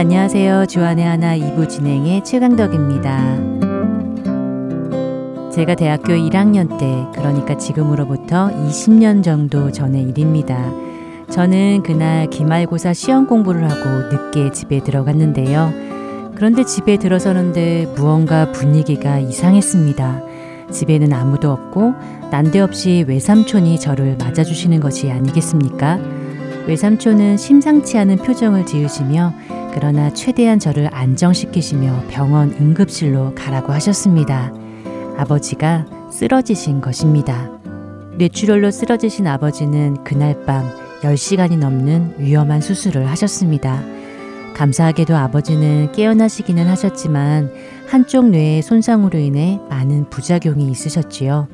안녕하세요. 주안의 하나 2부 진행의 최강덕입니다. 제가 대학교 1학년 때, 그러니까 지금으로부터 20년 정도 전의 일입니다. 저는 그날 기말고사 시험 공부를 하고 늦게 집에 들어갔는데요. 그런데 집에 들어서는데 무언가 분위기가 이상했습니다. 집에는 아무도 없고 난데없이 외삼촌이 저를 맞아주시는 것이 아니겠습니까? 외삼촌은 심상치 않은 표정을 지으시며 그러나 최대한 저를 안정시키시며 병원 응급실로 가라고 하셨습니다. 아버지가 쓰러지신 것입니다. 뇌출혈로 쓰러지신 아버지는 그날 밤 10시간이 넘는 위험한 수술을 하셨습니다. 감사하게도 아버지는 깨어나시기는 하셨지만 한쪽 뇌의 손상으로 인해 많은 부작용이 있으셨지요.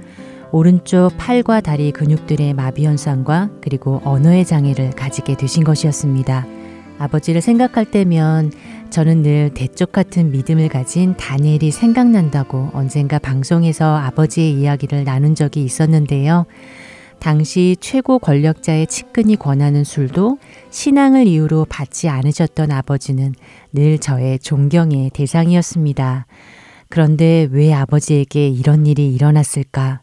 오른쪽 팔과 다리 근육들의 마비 현상과 그리고 언어의 장애를 가지게 되신 것이었습니다. 아버지를 생각할 때면 저는 늘 대쪽 같은 믿음을 가진 다니엘이 생각난다고 언젠가 방송에서 아버지의 이야기를 나눈 적이 있었는데요. 당시 최고 권력자의 측근이 권하는 술도 신앙을 이유로 받지 않으셨던 아버지는 늘 저의 존경의 대상이었습니다. 그런데 왜 아버지에게 이런 일이 일어났을까?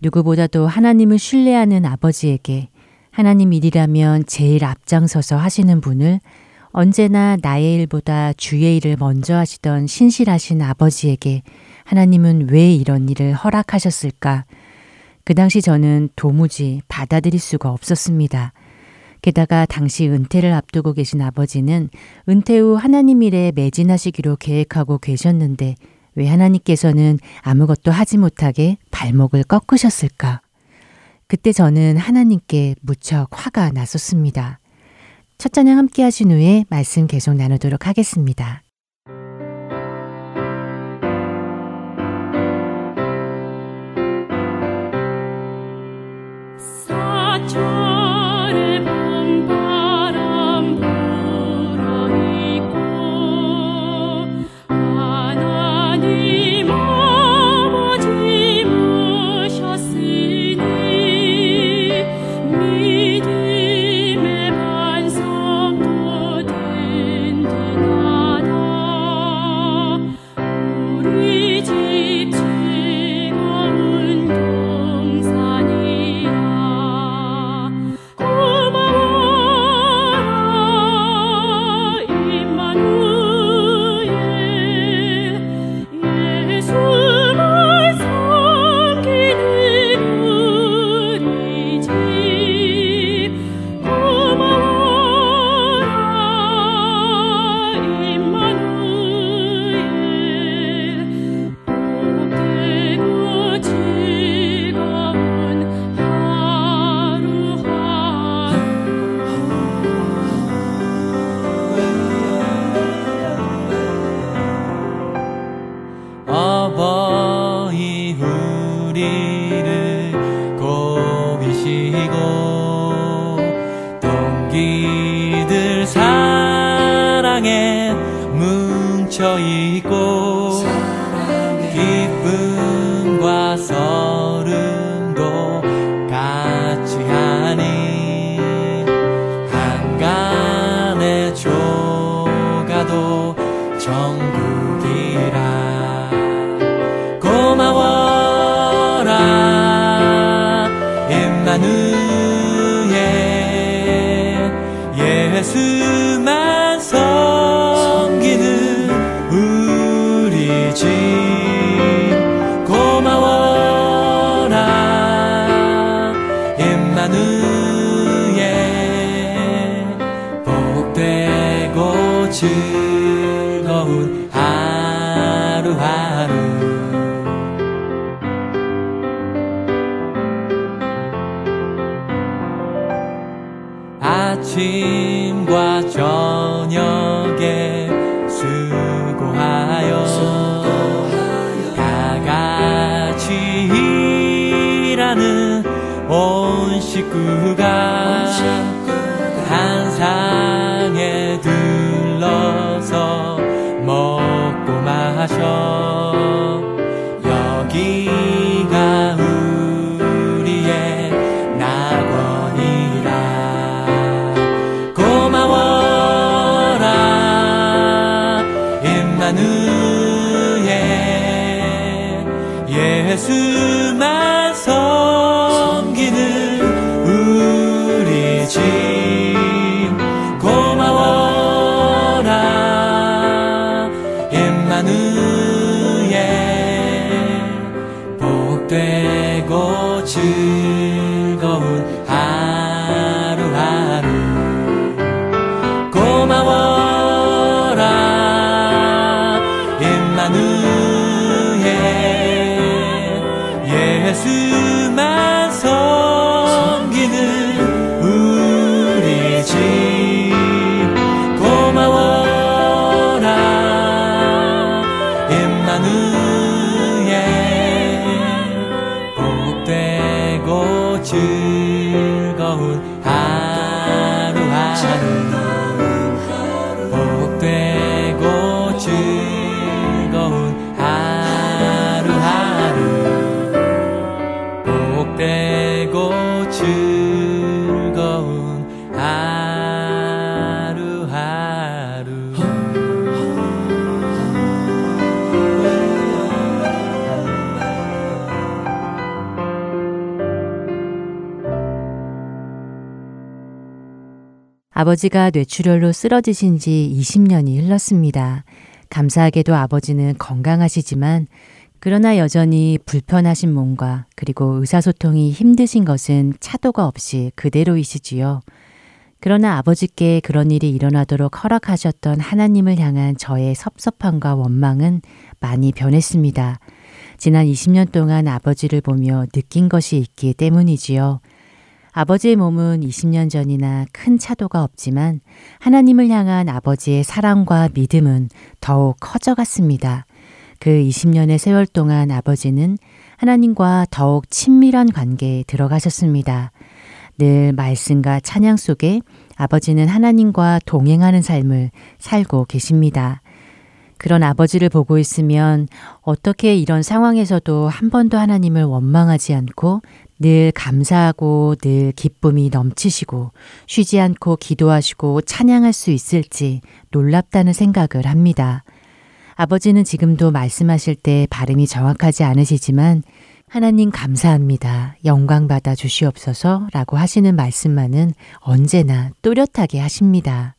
누구보다도 하나님을 신뢰하는 아버지에게 하나님 일이라면 제일 앞장서서 하시는 분을 언제나 나의 일보다 주의 일을 먼저 하시던 신실하신 아버지에게 하나님은 왜 이런 일을 허락하셨을까? 그 당시 저는 도무지 받아들일 수가 없었습니다. 게다가 당시 은퇴를 앞두고 계신 아버지는 은퇴 후 하나님 일에 매진하시기로 계획하고 계셨는데 왜 하나님께서는 아무것도 하지 못하게 발목을 꺾으셨을까? 그때 저는 하나님께 무척 화가 났었습니다. 첫 찬양 함께 하신 후에 말씀 계속 나누도록 하겠습니다. 아버지가 뇌출혈로 쓰러지신 지 20년이 흘렀습니다. 감사하게도 아버지는 건강하시지만 그러나 여전히 불편하신 몸과 그리고 의사소통이 힘드신 것은 차도가 없이 그대로이시지요. 그러나 아버지께 그런 일이 일어나도록 허락하셨던 하나님을 향한 저의 섭섭함과 원망은 많이 변했습니다. 지난 20년 동안 아버지를 보며 느낀 것이 있기 때문이지요. 아버지의 몸은 20년 전이나 큰 차도가 없지만 하나님을 향한 아버지의 사랑과 믿음은 더욱 커져갔습니다. 그 20년의 세월 동안 아버지는 하나님과 더욱 친밀한 관계에 들어가셨습니다. 늘 말씀과 찬양 속에 아버지는 하나님과 동행하는 삶을 살고 계십니다. 그런 아버지를 보고 있으면 어떻게 이런 상황에서도 한 번도 하나님을 원망하지 않고 늘 감사하고 늘 기쁨이 넘치시고 쉬지 않고 기도하시고 찬양할 수 있을지 놀랍다는 생각을 합니다. 아버지는 지금도 말씀하실 때 발음이 정확하지 않으시지만 하나님 감사합니다. 영광 받아 주시옵소서 라고 하시는 말씀만은 언제나 또렷하게 하십니다.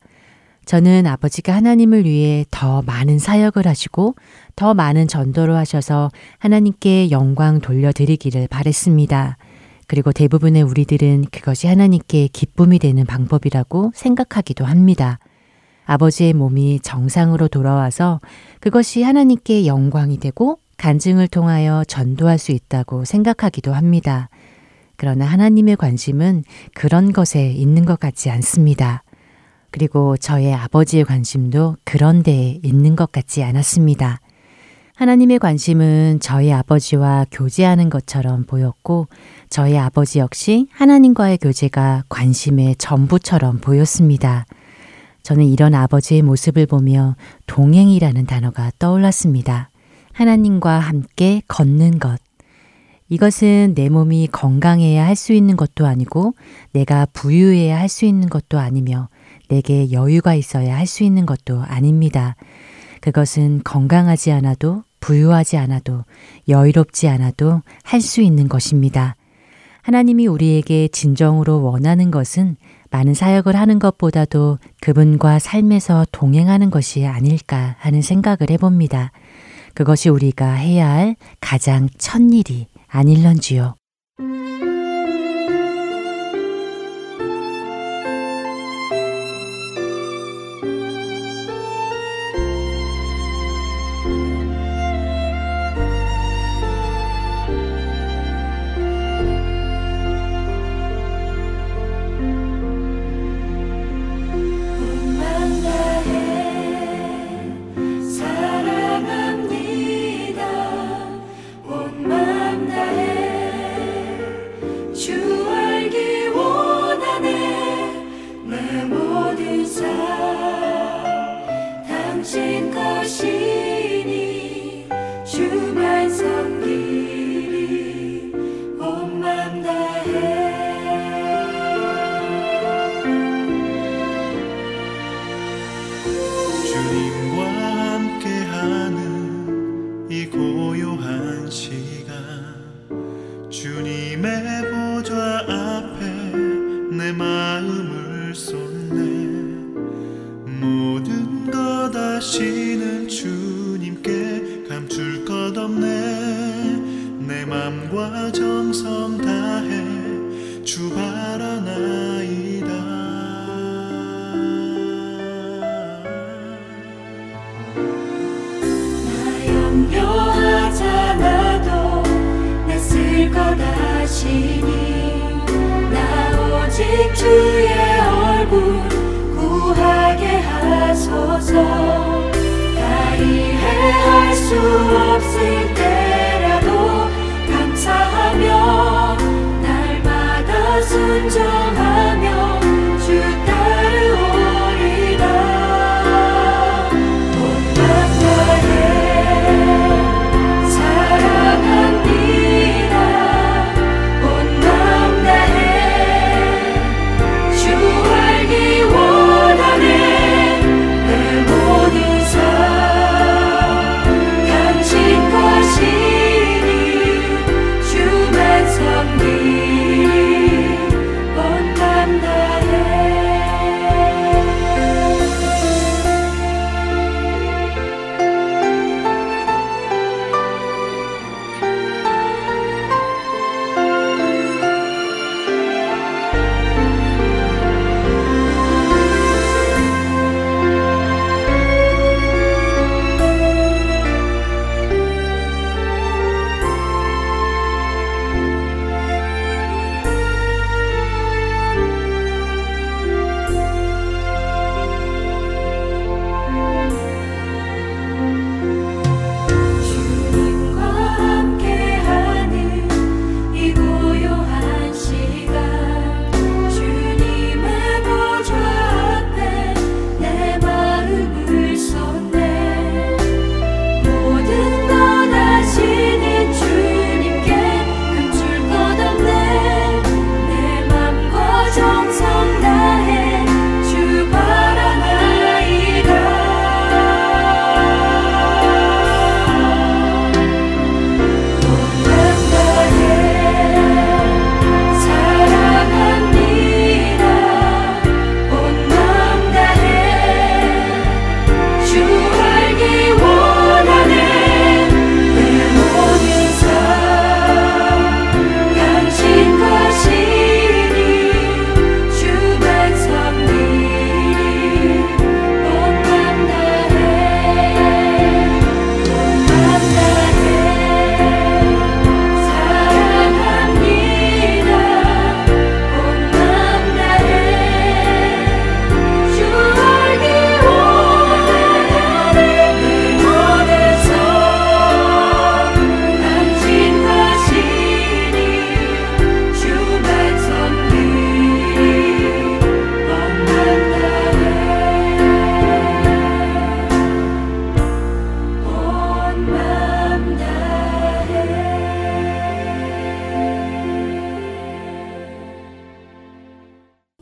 저는 아버지가 하나님을 위해 더 많은 사역을 하시고 더 많은 전도를 하셔서 하나님께 영광 돌려드리기를 바랬습니다. 그리고 대부분의 우리들은 그것이 하나님께 기쁨이 되는 방법이라고 생각하기도 합니다. 아버지의 몸이 정상으로 돌아와서 그것이 하나님께 영광이 되고 간증을 통하여 전도할 수 있다고 생각하기도 합니다. 그러나 하나님의 관심은 그런 것에 있는 것 같지 않습니다. 그리고 저의 아버지의 관심도 그런 데에 있는 것 같지 않았습니다. 하나님의 관심은 저희 아버지와 교제하는 것처럼 보였고, 저희 아버지 역시 하나님과의 교제가 관심의 전부처럼 보였습니다. 저는 이런 아버지의 모습을 보며 동행이라는 단어가 떠올랐습니다. 하나님과 함께 걷는 것. 이것은 내 몸이 건강해야 할 수 있는 것도 아니고, 내가 부유해야 할 수 있는 것도 아니며, 내게 여유가 있어야 할 수 있는 것도 아닙니다. 그것은 건강하지 않아도 부유하지 않아도 여유롭지 않아도 할 수 있는 것입니다. 하나님이 우리에게 진정으로 원하는 것은 많은 사역을 하는 것보다도 그분과 삶에서 동행하는 것이 아닐까 하는 생각을 해봅니다. 그것이 우리가 해야 할 가장 첫 일이 아닐런지요.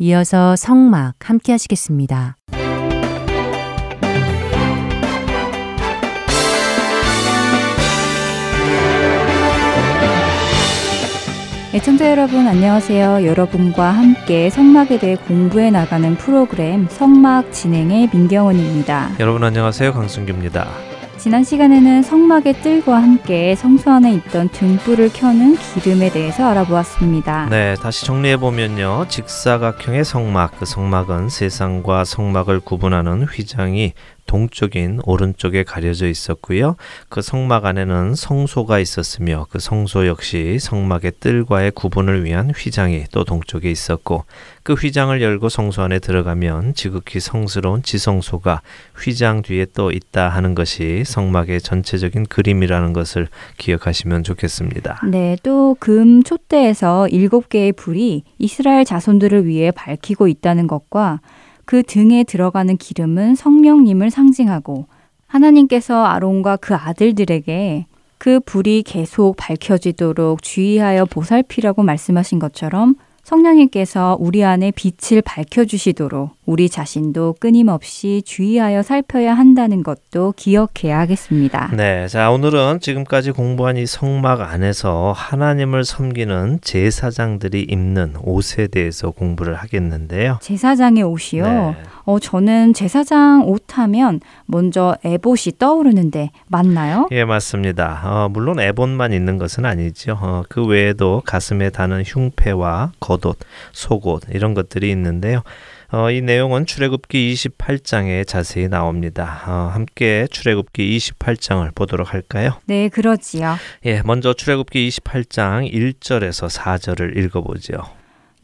이어서 성막 함께 하시겠습니다. 애청자 여러분 안녕하세요. 여러분과 함께 성막에 대해 공부해 나가는 프로그램 성막 진행의 민경원입니다. 여러분 안녕하세요. 강승규입니다. 지난 시간에는 성막의 뜰과 함께 성소 안에 있던 등불을 켜는 기름에 대해서 알아보았습니다. 네, 다시 정리해 보면요. 직사각형의 성막, 그 성막은 세상과 성막을 구분하는 휘장이 동쪽인 오른쪽에 가려져 있었고요. 그 성막 안에는 성소가 있었으며 그 성소 역시 성막의 뜰과의 구분을 위한 휘장이 또 동쪽에 있었고 그 휘장을 열고 성소 안에 들어가면 지극히 성스러운 지성소가 휘장 뒤에 또 있다 하는 것이 성막의 전체적인 그림이라는 것을 기억하시면 좋겠습니다. 네, 또 금 촛대에서 일곱 개의 불이 이스라엘 자손들을 위해 밝히고 있다는 것과 그 등에 들어가는 기름은 성령님을 상징하고 하나님께서 아론과 그 아들들에게 그 불이 계속 밝혀지도록 주의하여 보살피라고 말씀하신 것처럼 성령님께서 우리 안에 빛을 밝혀주시도록 우리 자신도 끊임없이 주의하여 살펴야 한다는 것도 기억해야 하겠습니다. 네, 자 오늘은 지금까지 공부한 이 성막 안에서 하나님을 섬기는 제사장들이 입는 옷에 대해서 공부를 하겠는데요. 제사장의 옷이요. 네. 어, 저는 제사장 옷 하면 먼저 에봇이 떠오르는데 맞나요? 예, 맞습니다. 어, 물론 에본만 있는 것은 아니죠. 어, 그 외에도 가슴에 다는 흉패와 겉옷, 속옷 이런 것들이 있는데요. 어, 이 내용은 출애굽기 28장에 자세히 나옵니다. 어, 함께 출애굽기 28장을 보도록 할까요? 네, 그러지요. 예, 먼저 출애굽기 28장 1절에서 4절을 읽어보죠.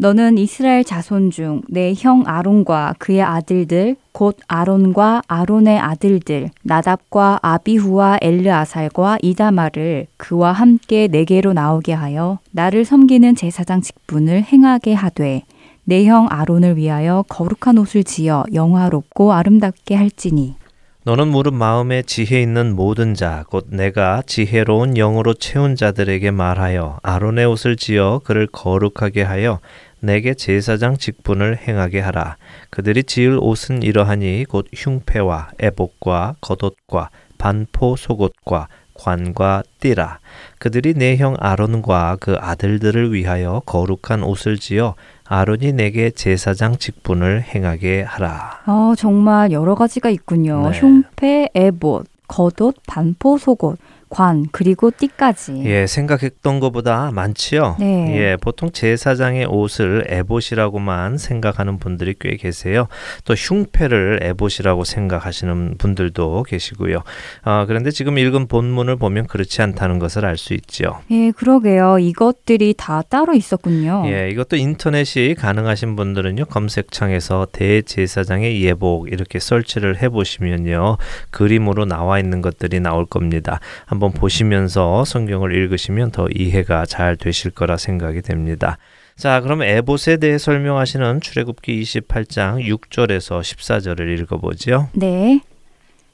너는 이스라엘 자손 중 내 형 아론과 그의 아들들 곧 아론과 아론의 아들들 나답과 아비후와 엘르아살과 이다마를 그와 함께 내게로 나오게 하여 나를 섬기는 제사장 직분을 행하게 하되 내 형 아론을 위하여 거룩한 옷을 지어 영화롭고 아름답게 할지니 너는 무릇 마음에 지혜 있는 모든 자, 곧 내가 지혜로운 영으로 채운 자들에게 말하여 아론의 옷을 지어 그를 거룩하게 하여 내게 제사장 직분을 행하게 하라. 그들이 지을 옷은 이러하니 곧 흉패와 애복과 겉옷과 반포 속옷과 관과 띠라. 그들이 내 형 아론과 그 아들들을 위하여 거룩한 옷을 지어 아론이 내게 제사장 직분을 행하게 하라. 어, 정말 여러 가지가 있군요. 네. 흉패, 에봇, 겉옷, 반포 속옷, 관, 그리고 띠까지. 예, 생각했던 것보다 많지요. 네. 예, 보통 제사장의 옷을 에봇이라고만 생각하는 분들이 꽤 계세요. 또 흉패를 에봇이라고 생각하시는 분들도 계시고요. 아, 그런데 지금 읽은 본문을 보면 그렇지 않다는 것을 알 수 있죠. 예, 그러게요. 이것들이 다 따로 있었군요. 예, 이것도 인터넷이 가능하신 분들은요, 검색창에서 대제사장의 예복 이렇게 설치를 해보시면요, 그림으로 나와 있는 것들이 나올 겁니다. 한번 보시면서 성경을 읽으시면 더 이해가 잘 되실 거라 생각이 됩니다. 자, 그럼 에봇에 대해 설명하시는 출애굽기 28장 6절에서 14절을 읽어보죠. 네.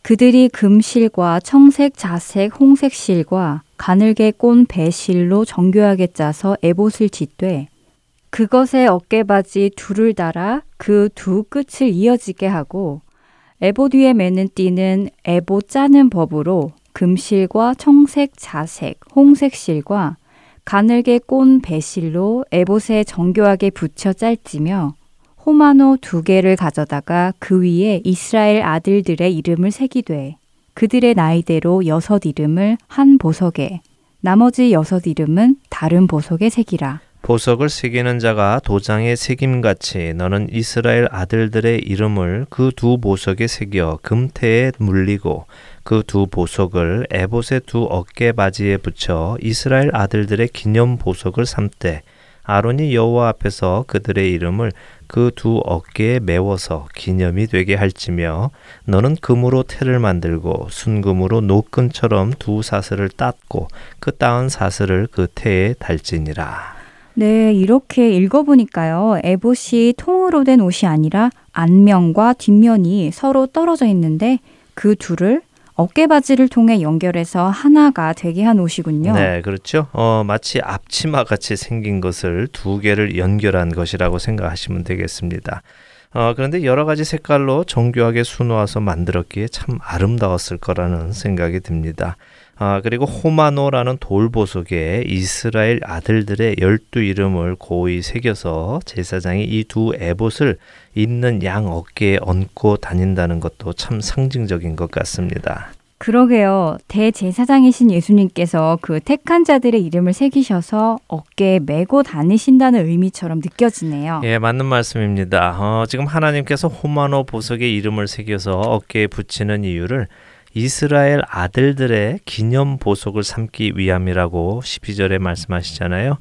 그들이 금실과 청색, 자색, 홍색 실과 가늘게 꼰 배실로 정교하게 짜서 에봇을 짓되 그것에 어깨바지 둘을 달아 그 두 끝을 이어지게 하고 에봇 위에 매는 띠는 에봇 짜는 법으로 금실과 청색, 자색, 홍색 실과 가늘게 꼰 배실로 에봇에 정교하게 붙여 짤지며 호마노 두 개를 가져다가 그 위에 이스라엘 아들들의 이름을 새기되 그들의 나이대로 여섯 이름을 한 보석에 나머지 여섯 이름은 다른 보석에 새기라. 보석을 새기는 자가 도장에 새김같이 너는 이스라엘 아들들의 이름을 그 두 보석에 새겨 금태에 물리고 그 두 보석을 에봇의 두 어깨 바지에 붙여 이스라엘 아들들의 기념 보석을 삼되 아론이 여호와 앞에서 그들의 이름을 그 두 어깨에 메워서 기념이 되게 할지며 너는 금으로 태를 만들고 순금으로 노끈처럼 두 사슬을 땄고 그 따은 사슬을 그 태에 달지니라. 네, 이렇게 읽어보니까요. 에봇이 통으로 된 옷이 아니라 앞면과 뒷면이 서로 떨어져 있는데 그 둘을 어깨바지를 통해 연결해서 하나가 되게 한 옷이군요. 네, 그렇죠. 어, 마치 앞치마 같이 생긴 것을 두 개를 연결한 것이라고 생각하시면 되겠습니다. 어, 그런데 여러 가지 색깔로 정교하게 수놓아서 만들었기에 참 아름다웠을 거라는 생각이 듭니다. 아, 그리고 호마노라는 돌보석에 이스라엘 아들들의 열두 이름을 고이 새겨서 제사장이 이 두 에봇을 있는 양 어깨에 얹고 다닌다는 것도 참 상징적인 것 같습니다. 그러게요. 대제사장이신 예수님께서 그 택한 자들의 이름을 새기셔서 어깨에 메고 다니신다는 의미처럼 느껴지네요. 예, 맞는 말씀입니다. 어, 지금 하나님께서 호마노 보석에 이름을 새겨서 어깨에 붙이는 이유를 이스라엘 아들들의 기념 보석을 삼기 위함이라고 12절에 말씀하시잖아요.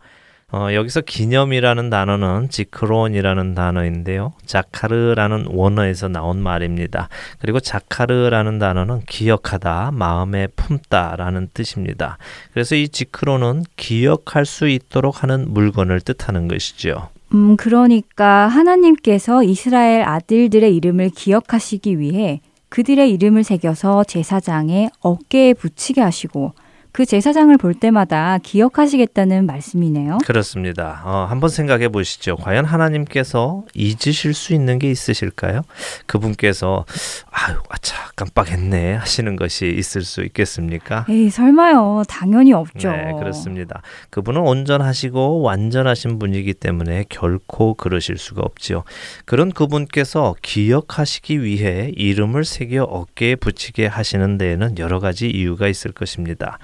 어, 여기서 기념이라는 단어는 지크론이라는 단어인데요. 자카르라는 원어에서 나온 말입니다. 그리고 자카르라는 단어는 기억하다, 마음에 품다라는 뜻입니다. 그래서 이 지크론은 기억할 수 있도록 하는 물건을 뜻하는 것이죠. 음, 그러니까 하나님께서 이스라엘 아들들의 이름을 기억하시기 위해 그들의 이름을 새겨서 제사장의 어깨에 붙이게 하시고 그 제사장을 볼 때마다 기억하시겠다는 말씀이네요. 그렇습니다. 어, 한번 생각해 보시죠. 과연 하나님께서 잊으실 수 있는 게 있으실까요? 그분께서 아유, 아차, 깜빡했네 하시는 것이 있을 수 있겠습니까? 에이, 설마요. 당연히 없죠. 네, 그렇습니다. 그분은 온전하시고 완전하신 분이기 때문에 결코 그러실 수가 없지요. 그런 그분께서 기억하시기 위해 이름을 새겨 어깨에 붙이게 하시는 데에는 여러 가지 이유가 있을 것입니다.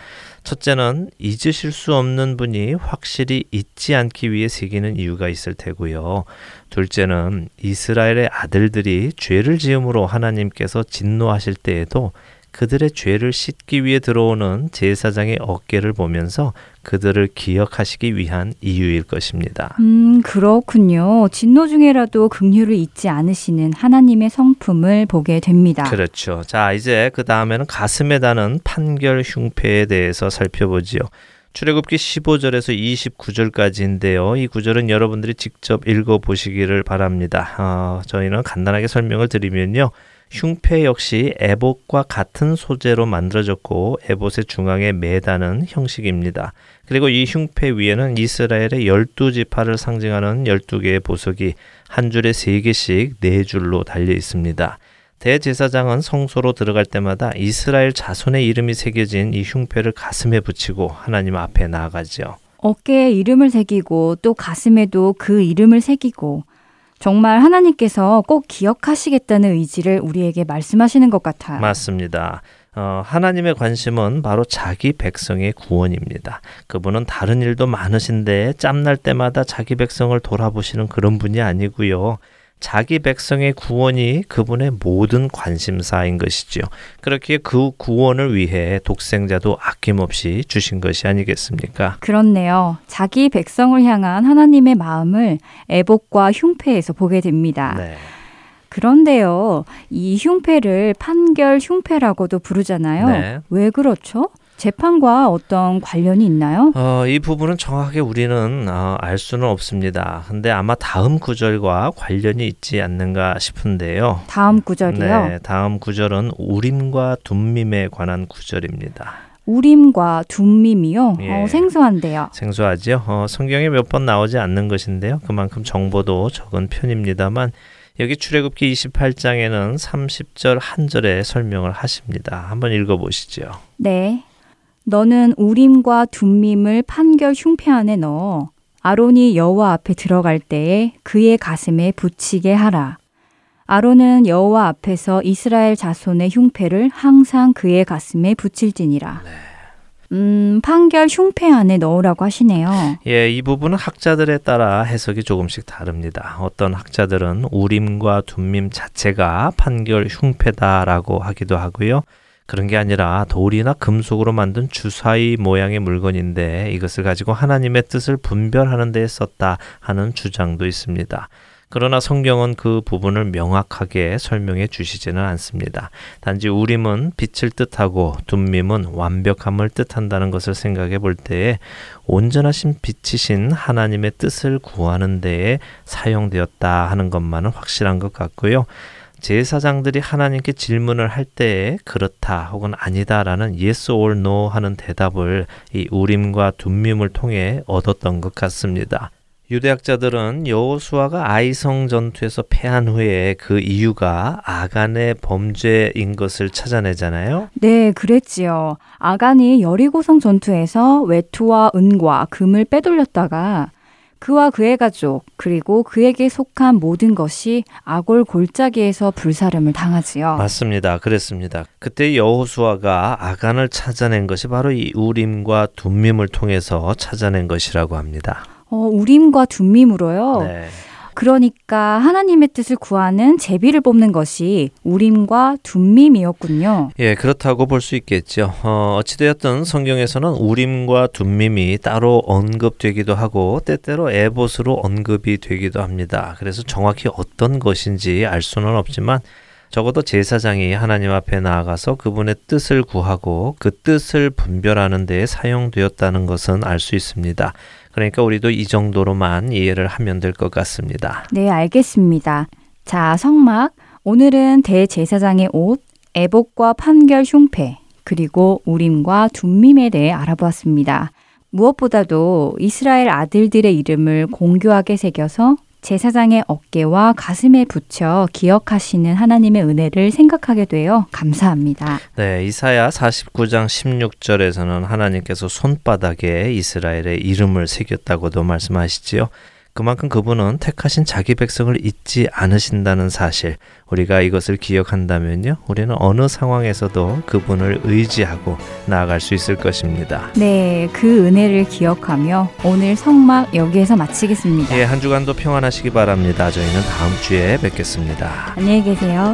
첫째는 잊으실 수 없는 분이 확실히 잊지 않기 위해 새기는 이유가 있을 테고요. 둘째는 이스라엘의 아들들이 죄를 지음으로 하나님께서 진노하실 때에도 그들의 죄를 씻기 위해 들어오는 제사장의 어깨를 보면서 그들을 기억하시기 위한 이유일 것입니다. 음, 그렇군요. 진노 중에라도 긍휼을 잊지 않으시는 하나님의 성품을 보게 됩니다. 그렇죠. 자, 이제 그 다음에는 가슴에 다는 판결 흉패에 대해서 살펴보지요. 출애굽기 15절에서 29절까지인데요. 이 구절은 여러분들이 직접 읽어 보시기를 바랍니다. 어, 저희는 간단하게 설명을 드리면요. 흉패 역시 에봇과 같은 소재로 만들어졌고 에봇의 중앙에 매다는 형식입니다. 그리고 이 흉패 위에는 이스라엘의 열두 지파를 상징하는 열두 개의 보석이 한 줄에 세 개씩 네 줄로 달려 있습니다. 대제사장은 성소로 들어갈 때마다 이스라엘 자손의 이름이 새겨진 이 흉패를 가슴에 붙이고 하나님 앞에 나아가죠. 어깨에 이름을 새기고 또 가슴에도 그 이름을 새기고 정말 하나님께서 꼭 기억하시겠다는 의지를 우리에게 말씀하시는 것 같아요. 맞습니다. 어, 하나님의 관심은 바로 자기 백성의 구원입니다. 그분은 다른 일도 많으신데 짬날 때마다 자기 백성을 돌아보시는 그런 분이 아니고요. 자기 백성의 구원이 그분의 모든 관심사인 것이지요. 그렇게 그 구원을 위해 독생자도 아낌없이 주신 것이 아니겠습니까? 그렇네요. 자기 백성을 향한 하나님의 마음을 애복과 흉패에서 보게 됩니다. 네. 그런데요, 이 흉패를 판결 흉패라고도 부르잖아요. 네. 왜 그렇죠? 재판과 어떤 관련이 있나요? 어, 이 부분은 정확하게 우리는 어, 알 수는 없습니다. 근데 아마 다음 구절과 관련이 있지 않는가 싶은데요. 다음 구절이요. 네, 다음 구절은 우림과 둠밈에 관한 구절입니다. 우림과 둠밈이요. 예. 어, 생소한데요. 생소하죠. 어, 성경에 몇 번 나오지 않는 것인데요. 그만큼 정보도 적은 편입니다만 여기 출애굽기 28장에는 30절 한 절에 설명을 하십니다. 한번 읽어 보시죠. 네. 너는 우림과 둠밈을 판결 흉패 안에 넣어 아론이 여호와 앞에 들어갈 때에 그의 가슴에 붙이게 하라. 아론은 여호와 앞에서 이스라엘 자손의 흉패를 항상 그의 가슴에 붙일지니라. 음, 판결 흉패 안에 넣으라고 하시네요. 예, 이 부분은 학자들에 따라 해석이 조금씩 다릅니다. 어떤 학자들은 우림과 둠밈 자체가 판결 흉패다라고 하기도 하고요. 그런 게 아니라 돌이나 금속으로 만든 주사위 모양의 물건인데 이것을 가지고 하나님의 뜻을 분별하는 데 썼다 하는 주장도 있습니다. 그러나 성경은 그 부분을 명확하게 설명해 주시지는 않습니다. 단지 우림은 빛을 뜻하고 둠밈은 완벽함을 뜻한다는 것을 생각해 볼 때에 온전하신 빛이신 하나님의 뜻을 구하는 데에 사용되었다 하는 것만은 확실한 것 같고요. 제사장들이 하나님께 질문을 할 때에 그렇다 혹은 아니다라는 yes or no 하는 대답을 이 우림과 둠밈을 통해 얻었던 것 같습니다. 유대학자들은 여호수아가 아이성 전투에서 패한 후에 그 이유가 아간의 범죄인 것을 찾아내잖아요. 네, 그랬지요. 아간이 여리고성 전투에서 외투와 은과 금을 빼돌렸다가 그와 그의 가족 그리고 그에게 속한 모든 것이 아골 골짜기에서 불사름을 당하지요. 맞습니다. 그랬습니다. 그때 여호수아가 아간을 찾아낸 것이 바로 이 우림과 둠밈을 통해서 찾아낸 것이라고 합니다. 어, 우림과 둠밈으로요. 네. 그러니까 하나님의 뜻을 구하는 제비를 뽑는 것이 우림과 둠밈이었군요. 예, 그렇다고 볼 수 있겠죠. 어, 어찌되었든 성경에서는 우림과 둠밈이 따로 언급되기도 하고 때때로 에봇으로 언급이 되기도 합니다. 그래서 정확히 어떤 것인지 알 수는 없지만 적어도 제사장이 하나님 앞에 나아가서 그분의 뜻을 구하고 그 뜻을 분별하는 데에 사용되었다는 것은 알 수 있습니다. 그러니까 우리도 이 정도로만 이해를 하면 될 것 같습니다. 네, 알겠습니다. 자, 성막. 오늘은 대제사장의 옷, 애복과 판결 흉패, 그리고 우림과 둠밈에 대해 알아보았습니다. 무엇보다도 이스라엘 아들들의 이름을 공교하게 새겨서 제사장의 어깨와 가슴에 붙여 기억하시는 하나님의 은혜를 생각하게 되어 감사합니다. 네, 이사야 49장 16절에서는 하나님께서 손바닥에 이스라엘의 이름을 새겼다고도 말씀하시지요. 그만큼 그분은 택하신 자기 백성을 잊지 않으신다는 사실, 우리가 이것을 기억한다면요, 우리는 어느 상황에서도 그분을 의지하고 나아갈 수 있을 것입니다. 네, 그 은혜를 기억하며 오늘 성막 여기에서 마치겠습니다. 예, 한 주간도 평안하시기 바랍니다. 저희는 다음 주에 뵙겠습니다. 안녕히 계세요.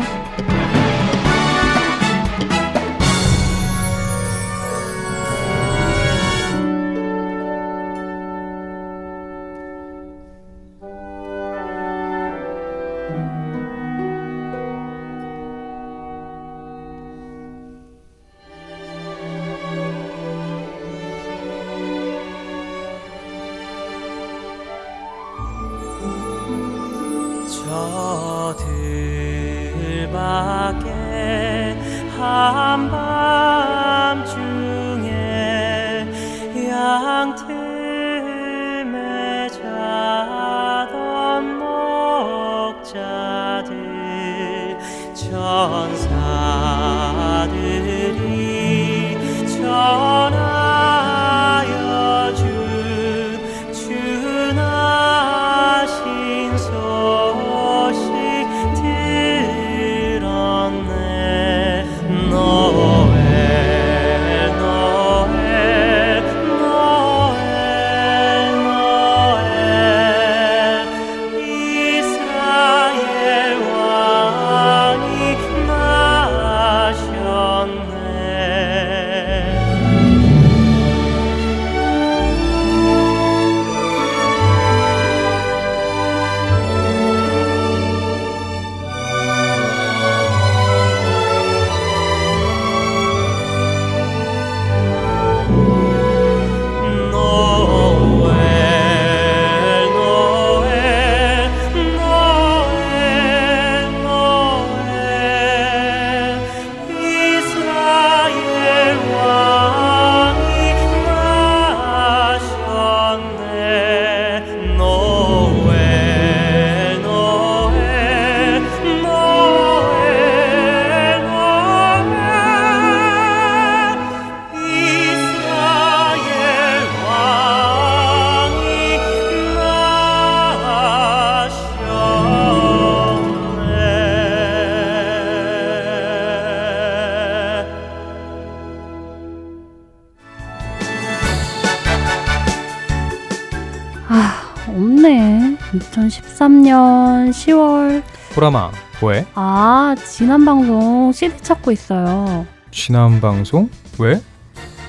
보라마 뭐해? 아, 지난 방송 CD 찾고 있어요. 지난 방송? 왜?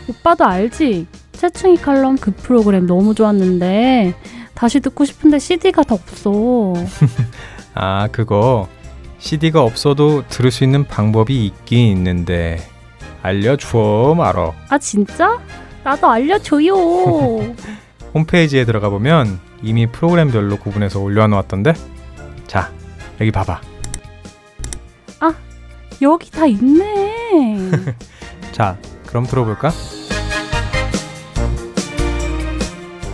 오빠도 알지? 채충이 칼럼 그 프로그램 너무 좋았는데 다시 듣고 싶은데 CD가 더 없어. 아 그거 CD가 없어도 들을 수 있는 방법이 있긴 있는데 알려줘 말어 아, 진짜? 나도 알려줘요. 홈페이지에 들어가 보면 이미 프로그램별로 구분해서 올려놓았던데 자 여기 봐봐 여기 다 있네. 자 그럼 들어볼까?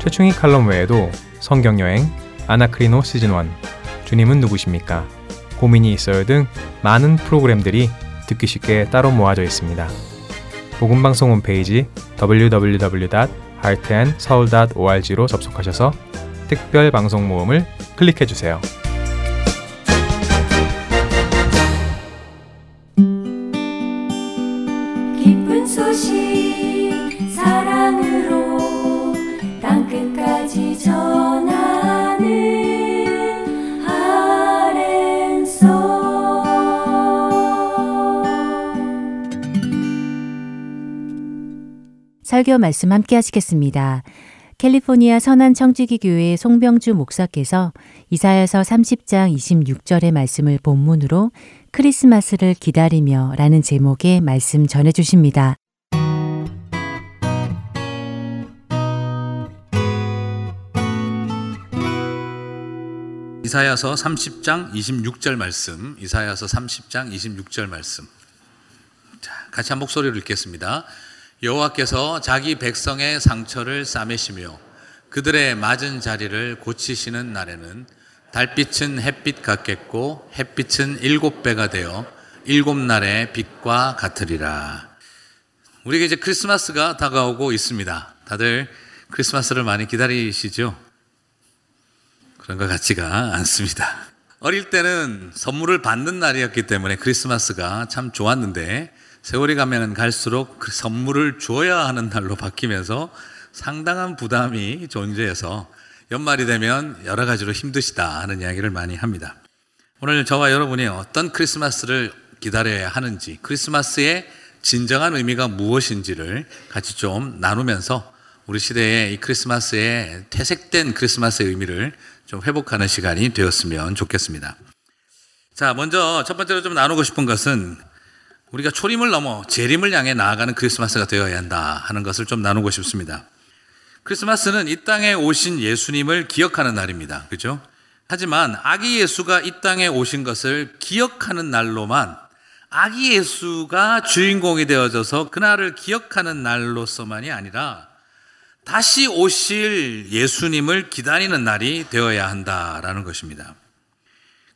최충희 칼럼 외에도 성경여행, 아나크리노 시즌 1, 주님은 누구십니까? 고민이 있어요 등 많은 프로그램들이 듣기 쉽게 따로 모아져 있습니다. 복음방송 홈페이지 www.heartandseoul.org로 접속하셔서 특별 방송 모음을 클릭해 주세요. 설교 말씀 함께 하시겠습니다. 캘리포니아 선한 청지기 교회 송병주 목사께서 이사야서 30장 26절의 말씀을 본문으로 크리스마스를 기다리며 라는 제목의 말씀 전해 주십니다. 이사야서 30장 26절 말씀. 이사야서 30장 26절 말씀. 자, 같이 한 목소리로 읽겠습니다. 여호와께서 자기 백성의 상처를 싸매시며 그들의 맞은 자리를 고치시는 날에는 달빛은 햇빛 같겠고 햇빛은 일곱 배가 되어 일곱 날의 빛과 같으리라. 우리가 이제 크리스마스가 다가오고 있습니다. 다들 크리스마스를 많이 기다리시죠? 그런 것 같지가 않습니다. 어릴 때는 선물을 받는 날이었기 때문에 크리스마스가 참 좋았는데 세월이 가면 갈수록 그 선물을 줘야 하는 날로 바뀌면서 상당한 부담이 존재해서 연말이 되면 여러 가지로 힘드시다 하는 이야기를 많이 합니다. 오늘 저와 여러분이 어떤 크리스마스를 기다려야 하는지, 크리스마스의 진정한 의미가 무엇인지를 같이 좀 나누면서 우리 시대의 이 크리스마스의 퇴색된 크리스마스의 의미를 좀 회복하는 시간이 되었으면 좋겠습니다. 자, 먼저 첫 번째로 좀 나누고 싶은 것은 우리가 초림을 넘어 재림을 향해 나아가는 크리스마스가 되어야 한다 하는 것을 좀 나누고 싶습니다. 크리스마스는 이 땅에 오신 예수님을 기억하는 날입니다. 그죠? 하지만 아기 예수가 이 땅에 오신 것을 기억하는 날로만 아기 예수가 주인공이 되어져서 그날을 기억하는 날로서만이 아니라 다시 오실 예수님을 기다리는 날이 되어야 한다라는 것입니다.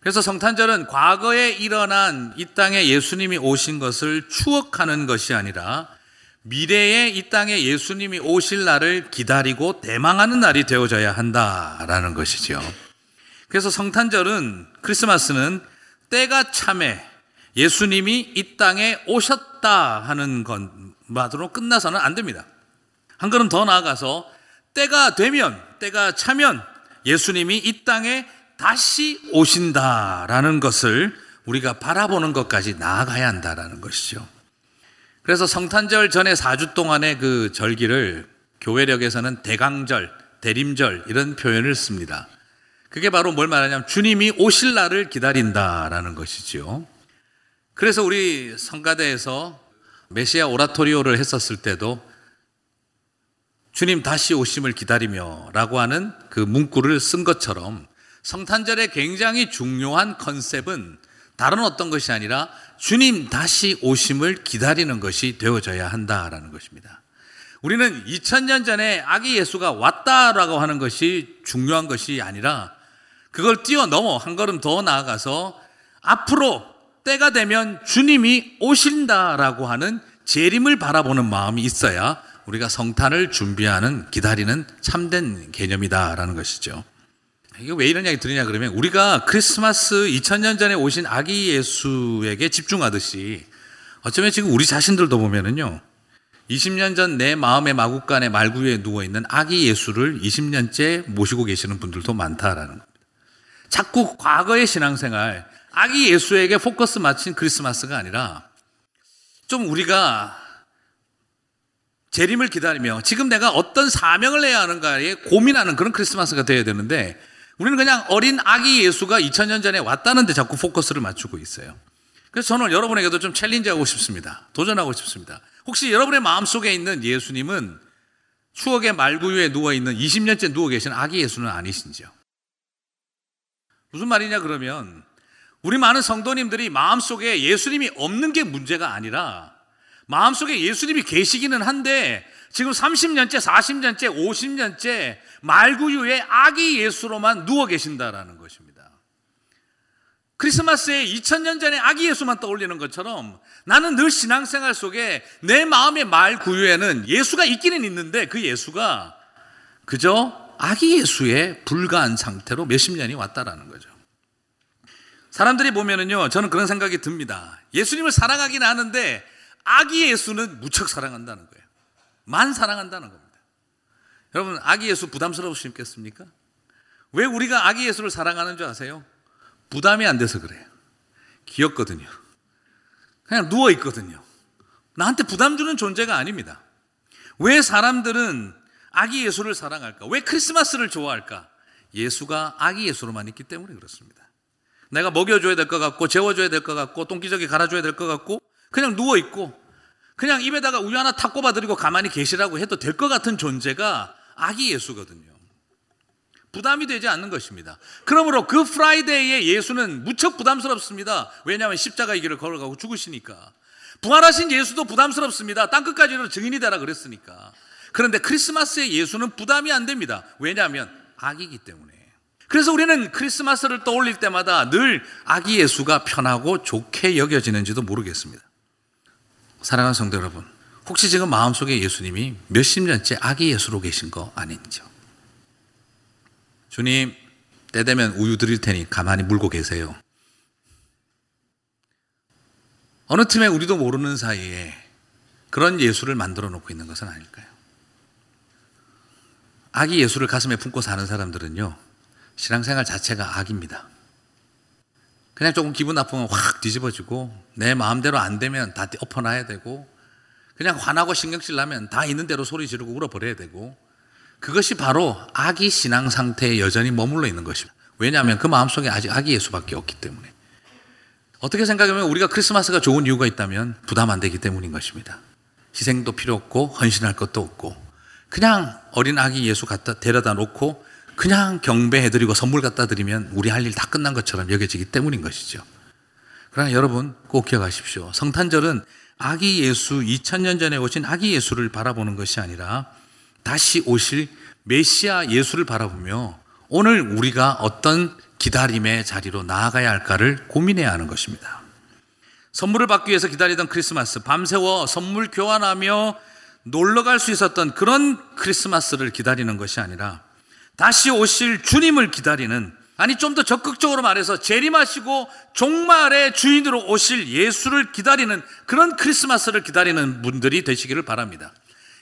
그래서 성탄절은 과거에 일어난 이 땅에 예수님이 오신 것을 추억하는 것이 아니라 미래에 이 땅에 예수님이 오실 날을 기다리고 대망하는 날이 되어져야 한다라는 것이죠. 그래서 성탄절은 크리스마스는 때가 참에 예수님이 이 땅에 오셨다 하는 것만으로 끝나서는 안 됩니다. 한 걸음 더 나아가서 때가 되면, 때가 차면 예수님이 이 땅에 다시 오신다라는 것을 우리가 바라보는 것까지 나아가야 한다라는 것이죠. 그래서 성탄절 전에 4주 동안의 그 절기를 교회력에서는 대강절, 대림절 이런 표현을 씁니다. 그게 바로 뭘 말하냐면 주님이 오실 날을 기다린다라는 것이지요. 그래서 우리 성가대에서 메시아 오라토리오를 했었을 때도 주님 다시 오심을 기다리며 라고 하는 그 문구를 쓴 것처럼 성탄절의 굉장히 중요한 컨셉은 다른 어떤 것이 아니라 주님 다시 오심을 기다리는 것이 되어져야 한다라는 것입니다. 우리는 2000년 전에 아기 예수가 왔다라고 하는 것이 중요한 것이 아니라 그걸 뛰어넘어 한 걸음 더 나아가서 앞으로 때가 되면 주님이 오신다라고 하는 재림을 바라보는 마음이 있어야 우리가 성탄을 준비하는 기다리는 참된 개념이다라는 것이죠. 이게 왜 이런 이야기 드리냐 그러면 우리가 크리스마스 2000년 전에 오신 아기 예수에게 집중하듯이 어쩌면 지금 우리 자신들도 보면은요. 20년 전 내 마음의 마국간의 말구에 누워 있는 아기 예수를 20년째 모시고 계시는 분들도 많다라는 겁니다. 자꾸 과거의 신앙생활, 아기 예수에게 포커스 맞춘 크리스마스가 아니라 좀 우리가 재림을 기다리며 지금 내가 어떤 사명을 해야 하는가에 고민하는 그런 크리스마스가 되어야 되는데 우리는 그냥 어린 아기 예수가 2000년 전에 왔다는데 자꾸 포커스를 맞추고 있어요. 그래서 저는 여러분에게도 좀 챌린지하고 싶습니다. 도전하고 싶습니다. 혹시 여러분의 마음속에 있는 예수님은 추억의 말구유에 누워있는 20년째 누워 계신 아기 예수는 아니신지요? 무슨 말이냐 그러면 우리 많은 성도님들이 마음속에 예수님이 없는 게 문제가 아니라 마음속에 예수님이 계시기는 한데 지금 30년째, 40년째, 50년째 말구유의 아기 예수로만 누워 계신다라는 것입니다. 크리스마스에 2000년 전에 아기 예수만 떠올리는 것처럼 나는 늘 신앙생활 속에 내 마음의 말구유에는 예수가 있기는 있는데 그 예수가 그저 아기 예수에 불과한 상태로 몇십 년이 왔다라는 거죠. 사람들이 보면은요, 저는 그런 생각이 듭니다. 예수님을 사랑하긴 하는데 아기 예수는 무척 사랑한다는 거예요. 만 사랑한다는 겁니다. 여러분, 아기 예수 부담스러우시겠습니까? 왜 우리가 아기 예수를 사랑하는 줄 아세요? 부담이 안 돼서 그래요. 귀엽거든요. 그냥 누워 있거든요. 나한테 부담 주는 존재가 아닙니다. 왜 사람들은 아기 예수를 사랑할까? 왜 크리스마스를 좋아할까? 예수가 아기 예수로만 있기 때문에 그렇습니다. 내가 먹여줘야 될 것 같고, 재워줘야 될 것 같고, 똥기저귀 갈아줘야 될 것 같고, 그냥 누워 있고, 그냥 입에다가 우유 하나 탁 꼽아드리고 가만히 계시라고 해도 될 것 같은 존재가 아기 예수거든요. 부담이 되지 않는 것입니다. 그러므로 Good Friday에 예수는 무척 부담스럽습니다. 왜냐하면 십자가 의 길을 걸어가고 죽으시니까. 부활하신 예수도 부담스럽습니다. 땅끝까지는 증인이 되라 그랬으니까. 그런데 크리스마스의 예수는 부담이 안 됩니다. 왜냐하면 아기이기 때문에. 그래서 우리는 크리스마스를 떠올릴 때마다 늘 아기 예수가 편하고 좋게 여겨지는지도 모르겠습니다. 사랑하는 성도 여러분, 혹시 지금 마음속에 예수님이 몇십 년째 아기 예수로 계신 거 아닌지요? 주님, 때 되면 우유 드릴 테니 가만히 물고 계세요. 어느 틈에 우리도 모르는 사이에 그런 예수를 만들어 놓고 있는 것은 아닐까요? 아기 예수를 가슴에 품고 사는 사람들은요, 신앙생활 자체가 악입니다. 그냥 조금 기분 나쁘면 확 뒤집어지고, 내 마음대로 안 되면 다 엎어놔야 되고, 그냥 화나고 신경질 나면 다 있는 대로 소리 지르고 울어버려야 되고, 그것이 바로 아기 신앙 상태에 여전히 머물러 있는 것입니다. 왜냐하면 그 마음속에 아직 아기 예수밖에 없기 때문에. 어떻게 생각하면 우리가 크리스마스가 좋은 이유가 있다면 부담 안 되기 때문인 것입니다. 희생도 필요 없고 헌신할 것도 없고 그냥 어린 아기 예수 갖다 데려다 놓고 그냥 경배해드리고 선물 갖다 드리면 우리 할 일 다 끝난 것처럼 여겨지기 때문인 것이죠. 그러나 여러분 꼭 기억하십시오. 성탄절은 아기 예수 2000년 전에 오신 아기 예수를 바라보는 것이 아니라 다시 오실 메시아 예수를 바라보며 오늘 우리가 어떤 기다림의 자리로 나아가야 할까를 고민해야 하는 것입니다. 선물을 받기 위해서 기다리던 크리스마스, 밤새워 선물 교환하며 놀러 갈 수 있었던 그런 크리스마스를 기다리는 것이 아니라 다시 오실 주님을 기다리는 아니 좀 더 적극적으로 말해서 재림하시고 종말의 주인으로 오실 예수를 기다리는 그런 크리스마스를 기다리는 분들이 되시기를 바랍니다.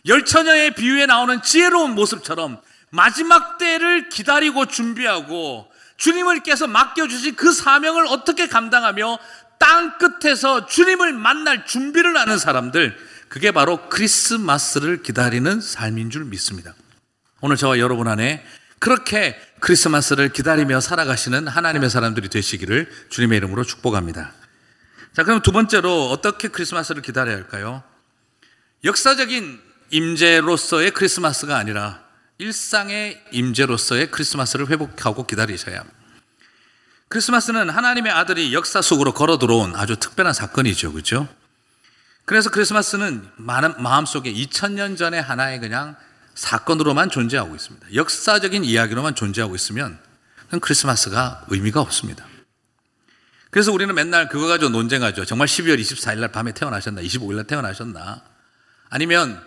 열처녀의 비유에 나오는 지혜로운 모습처럼 마지막 때를 기다리고 준비하고 주님을께서 맡겨주신 그 사명을 어떻게 감당하며 땅 끝에서 주님을 만날 준비를 하는 사람들, 그게 바로 크리스마스를 기다리는 삶인 줄 믿습니다. 오늘 저와 여러분 안에 그렇게 크리스마스를 기다리며 살아가시는 하나님의 사람들이 되시기를 주님의 이름으로 축복합니다. 자, 그럼 두 번째로 어떻게 크리스마스를 기다려야 할까요? 역사적인 임재로서의 크리스마스가 아니라 일상의 임재로서의 크리스마스를 회복하고 기다리셔야 합니다. 크리스마스는 하나님의 아들이 역사 속으로 걸어 들어온 아주 특별한 사건이죠. 그죠? 그래서 크리스마스는 마음속에 2000년 전에 하나의 그냥 사건으로만 존재하고 있습니다. 역사적인 이야기로만 존재하고 있으면 크리스마스가 의미가 없습니다. 그래서 우리는 맨날 그거 가지고 논쟁하죠. 정말 12월 24일 날 밤에 태어나셨나? 25일 날 태어나셨나? 아니면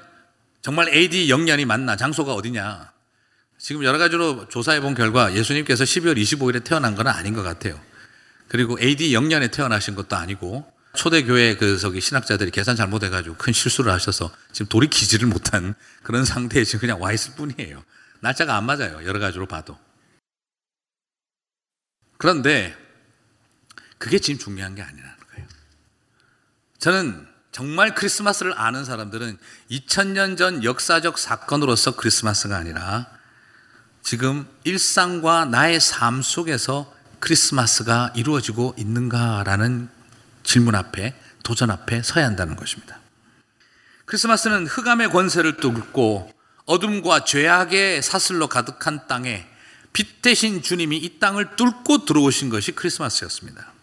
정말 AD 영년이 맞나? 장소가 어디냐? 지금 여러 가지로 조사해 본 결과 예수님께서 12월 25일에 태어난 건 아닌 것 같아요. 그리고 AD 영년에 태어나신 것도 아니고 초대교회 그 저기 신학자들이 계산 잘못해가지고 큰 실수를 하셔서 지금 돌이키지를 못한 그런 상태에 지금 그냥 와 있을 뿐이에요. 날짜가 안 맞아요. 여러 가지로 봐도. 그런데 그게 지금 중요한 게 아니라는 거예요. 저는 정말 크리스마스를 아는 사람들은 2000년 전 역사적 사건으로서 크리스마스가 아니라 지금 일상과 나의 삶 속에서 크리스마스가 이루어지고 있는가라는 질문 앞에, 도전 앞에 서야 한다는 것입니다. 크리스마스는 흑암의 권세를 뚫고 어둠과 죄악의 사슬로 가득한 땅에 빛 대신 주님이 이 땅을 뚫고 들어오신 것이 크리스마스였습니다.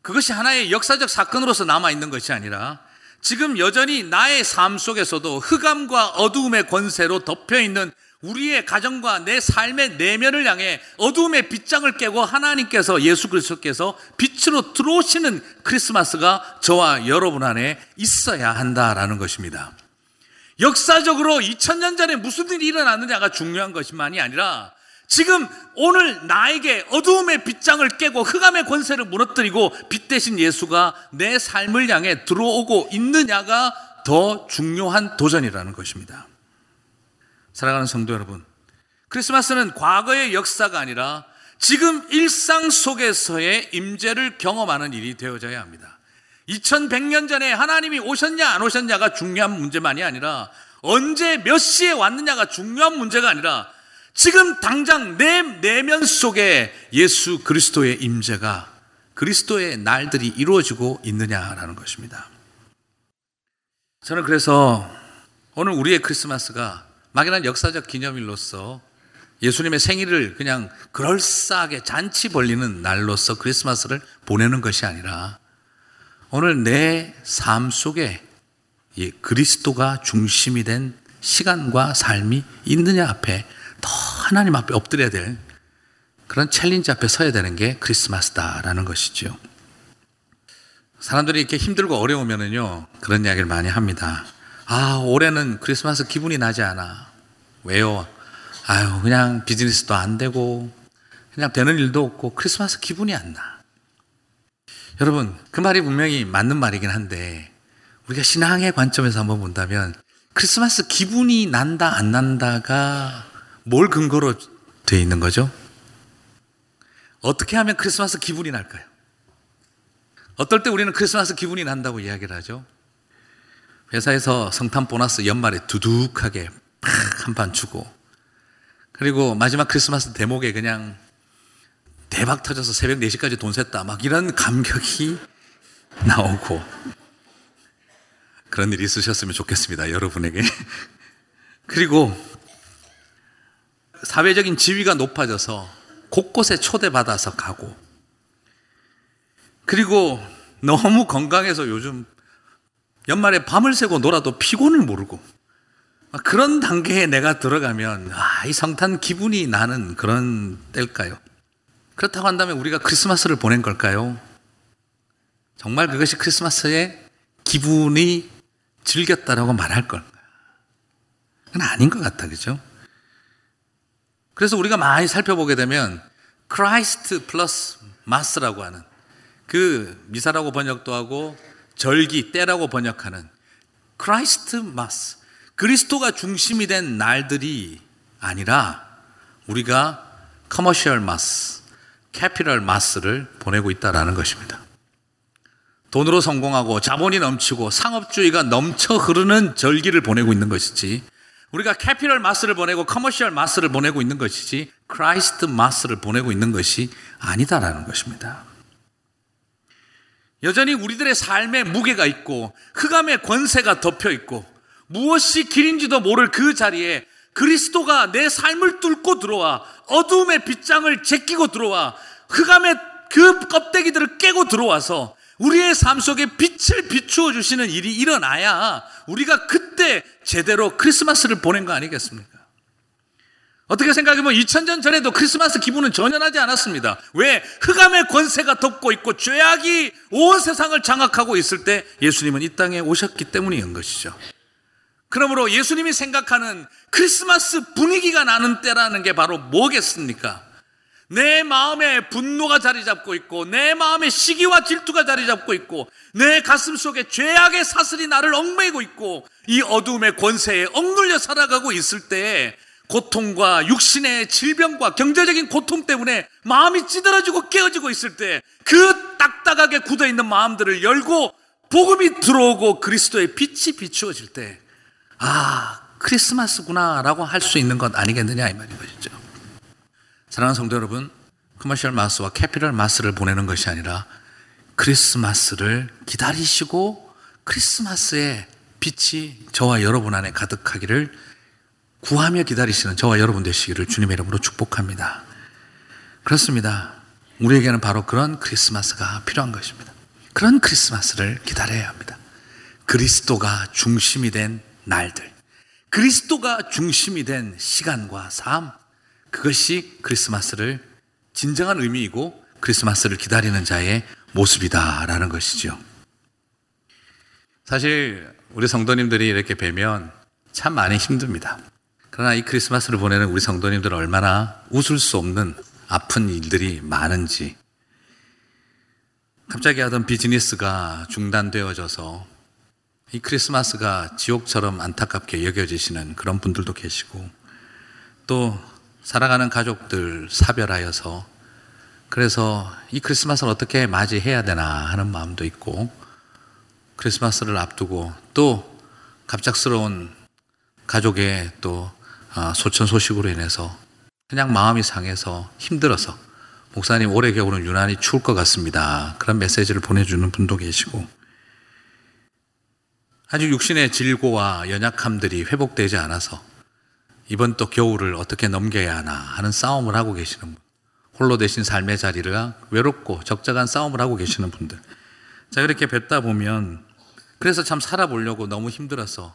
그것이 하나의 역사적 사건으로서 남아있는 것이 아니라 지금 여전히 나의 삶 속에서도 흑암과 어두움의 권세로 덮여있는 우리의 가정과 내 삶의 내면을 향해 어두움의 빗장을 깨고 하나님께서 예수 그리스도께서 빛으로 들어오시는 크리스마스가 저와 여러분 안에 있어야 한다라는 것입니다. 역사적으로 2000년 전에 무슨 일이 일어났느냐가 중요한 것만이 아니라 지금 오늘 나에게 어두움의 빗장을 깨고 흑암의 권세를 무너뜨리고 빛 대신 예수가 내 삶을 향해 들어오고 있느냐가 더 중요한 도전이라는 것입니다. 사랑하는 성도 여러분, 크리스마스는 과거의 역사가 아니라 지금 일상 속에서의 임재를 경험하는 일이 되어져야 합니다. 2100년 전에 하나님이 오셨냐 안 오셨냐가 중요한 문제만이 아니라 언제 몇 시에 왔느냐가 중요한 문제가 아니라 지금 당장 내 내면 속에 예수 그리스도의 임재가 그리스도의 날들이 이루어지고 있느냐라는 것입니다. 저는 그래서 오늘 우리의 크리스마스가 막연한 역사적 기념일로서 예수님의 생일을 그냥 그럴싸하게 잔치 벌리는 날로서 크리스마스를 보내는 것이 아니라 오늘 내 삶 속에 이 그리스도가 중심이 된 시간과 삶이 있느냐 앞에 더 하나님 앞에 엎드려야 될 그런 챌린지 앞에 서야 되는 게 크리스마스다라는 것이죠. 사람들이 이렇게 힘들고 어려우면은요, 그런 이야기를 많이 합니다. 아, 올해는 크리스마스 기분이 나지 않아. 왜요? 아유, 그냥 비즈니스도 안 되고, 그냥 되는 일도 없고, 크리스마스 기분이 안 나. 여러분, 그 말이 분명히 맞는 말이긴 한데, 우리가 신앙의 관점에서 한번 본다면, 크리스마스 기분이 난다, 안 난다가 뭘 근거로 돼 있는 거죠? 어떻게 하면 크리스마스 기분이 날까요? 어떨 때 우리는 크리스마스 기분이 난다고 이야기를 하죠? 회사에서 성탄 보너스 연말에 두둑하게 팍한판 주고, 그리고 마지막 크리스마스 대목에 그냥 대박 터져서 새벽 4시까지 돈 샜다. 막 이런 감격이 나오고, 그런 일이 있으셨으면 좋겠습니다. 여러분에게. 그리고 사회적인 지위가 높아져서 곳곳에 초대받아서 가고, 그리고 너무 건강해서 요즘 연말에 밤을 새고 놀아도 피곤을 모르고, 그런 단계에 내가 들어가면, 아, 이 성탄 기분이 나는 그런 때일까요? 그렇다고 한다면 우리가 크리스마스를 보낸 걸까요? 정말 그것이 크리스마스의 기분이 즐겼다라고 말할 걸까? 그건 아닌 것 같아, 그죠? 그래서 우리가 많이 살펴보게 되면 Christ plus mas라고 하는 그 미사라고 번역도 하고 절기 때라고 번역하는 Christ mas 그리스도가 중심이 된 날들이 아니라 우리가 commercial mas, capital mas를 보내고 있다라는 것입니다. 돈으로 성공하고 자본이 넘치고 상업주의가 넘쳐 흐르는 절기를 보내고 있는 것이지 우리가 capital mas를 보내고 commercial mas를 보내고 있는 것이지 Christ mas를 보내고 있는 것이 아니다라는 것입니다. 여전히 우리들의 삶에 무게가 있고 흑암의 권세가 덮여 있고 무엇이 길인지도 모를 그 자리에 그리스도가 내 삶을 뚫고 들어와 어두움의 빗장을 제끼고 들어와 흑암의 그 껍데기들을 깨고 들어와서 우리의 삶 속에 빛을 비추어 주시는 일이 일어나야 우리가 그때 제대로 크리스마스를 보낸 거 아니겠습니까? 어떻게 생각해보면 2000년 전에도 크리스마스 기분은 전혀 나지 않았습니다. 왜? 흑암의 권세가 덮고 있고 죄악이 온 세상을 장악하고 있을 때 예수님은 이 땅에 오셨기 때문인 것이죠. 그러므로 예수님이 생각하는 크리스마스 분위기가 나는 때라는 게 바로 뭐겠습니까? 내 마음에 분노가 자리 잡고 있고, 내 마음에 시기와 질투가 자리 잡고 있고, 내 가슴 속에 죄악의 사슬이 나를 얽매이고 있고, 이 어두움의 권세에 억눌려 살아가고 있을 때, 고통과 육신의 질병과 경제적인 고통 때문에 마음이 찌들어지고 깨어지고 있을 때, 그 딱딱하게 굳어 있는 마음들을 열고, 복음이 들어오고 그리스도의 빛이 비추어질 때, 아, 크리스마스구나라고 할 수 있는 것 아니겠느냐, 이 말인 것이죠. 사랑하는 성도 여러분, commercial mas와 capital mas를 보내는 것이 아니라 크리스마스를 기다리시고 크리스마스의 빛이 저와 여러분 안에 가득하기를 구하며 기다리시는 저와 여러분 되시기를 주님의 이름으로 축복합니다. 그렇습니다. 우리에게는 바로 그런 크리스마스가 필요한 것입니다. 그런 크리스마스를 기다려야 합니다. 그리스도가 중심이 된 날들, 그리스도가 중심이 된 시간과 삶, 그것이 크리스마스를 진정한 의미이고 크리스마스를 기다리는 자의 모습이다라는 것이죠. 사실 우리 성도님들이 이렇게 뵈면 참 많이 힘듭니다. 그러나 이 크리스마스를 보내는 우리 성도님들은 얼마나 웃을 수 없는 아픈 일들이 많은지. 갑자기 하던 비즈니스가 중단되어져서 이 크리스마스가 지옥처럼 안타깝게 여겨지시는 그런 분들도 계시고 또 살아가는 가족들 사별하여서 그래서 이 크리스마스를 어떻게 맞이해야 되나 하는 마음도 있고 크리스마스를 앞두고 또 갑작스러운 가족의 또 아, 소천 소식으로 인해서 그냥 마음이 상해서 힘들어서 목사님 올해 겨울은 유난히 추울 것 같습니다. 그런 메시지를 보내주는 분도 계시고 아직 육신의 질고와 연약함들이 회복되지 않아서 이번 또 겨울을 어떻게 넘겨야 하나 하는 싸움을 하고 계시는 분. 홀로 되신 삶의 자리를 외롭고 적적한 싸움을 하고 계시는 분들. 자, 이렇게 뵙다 보면 그래서 참 살아보려고 너무 힘들어서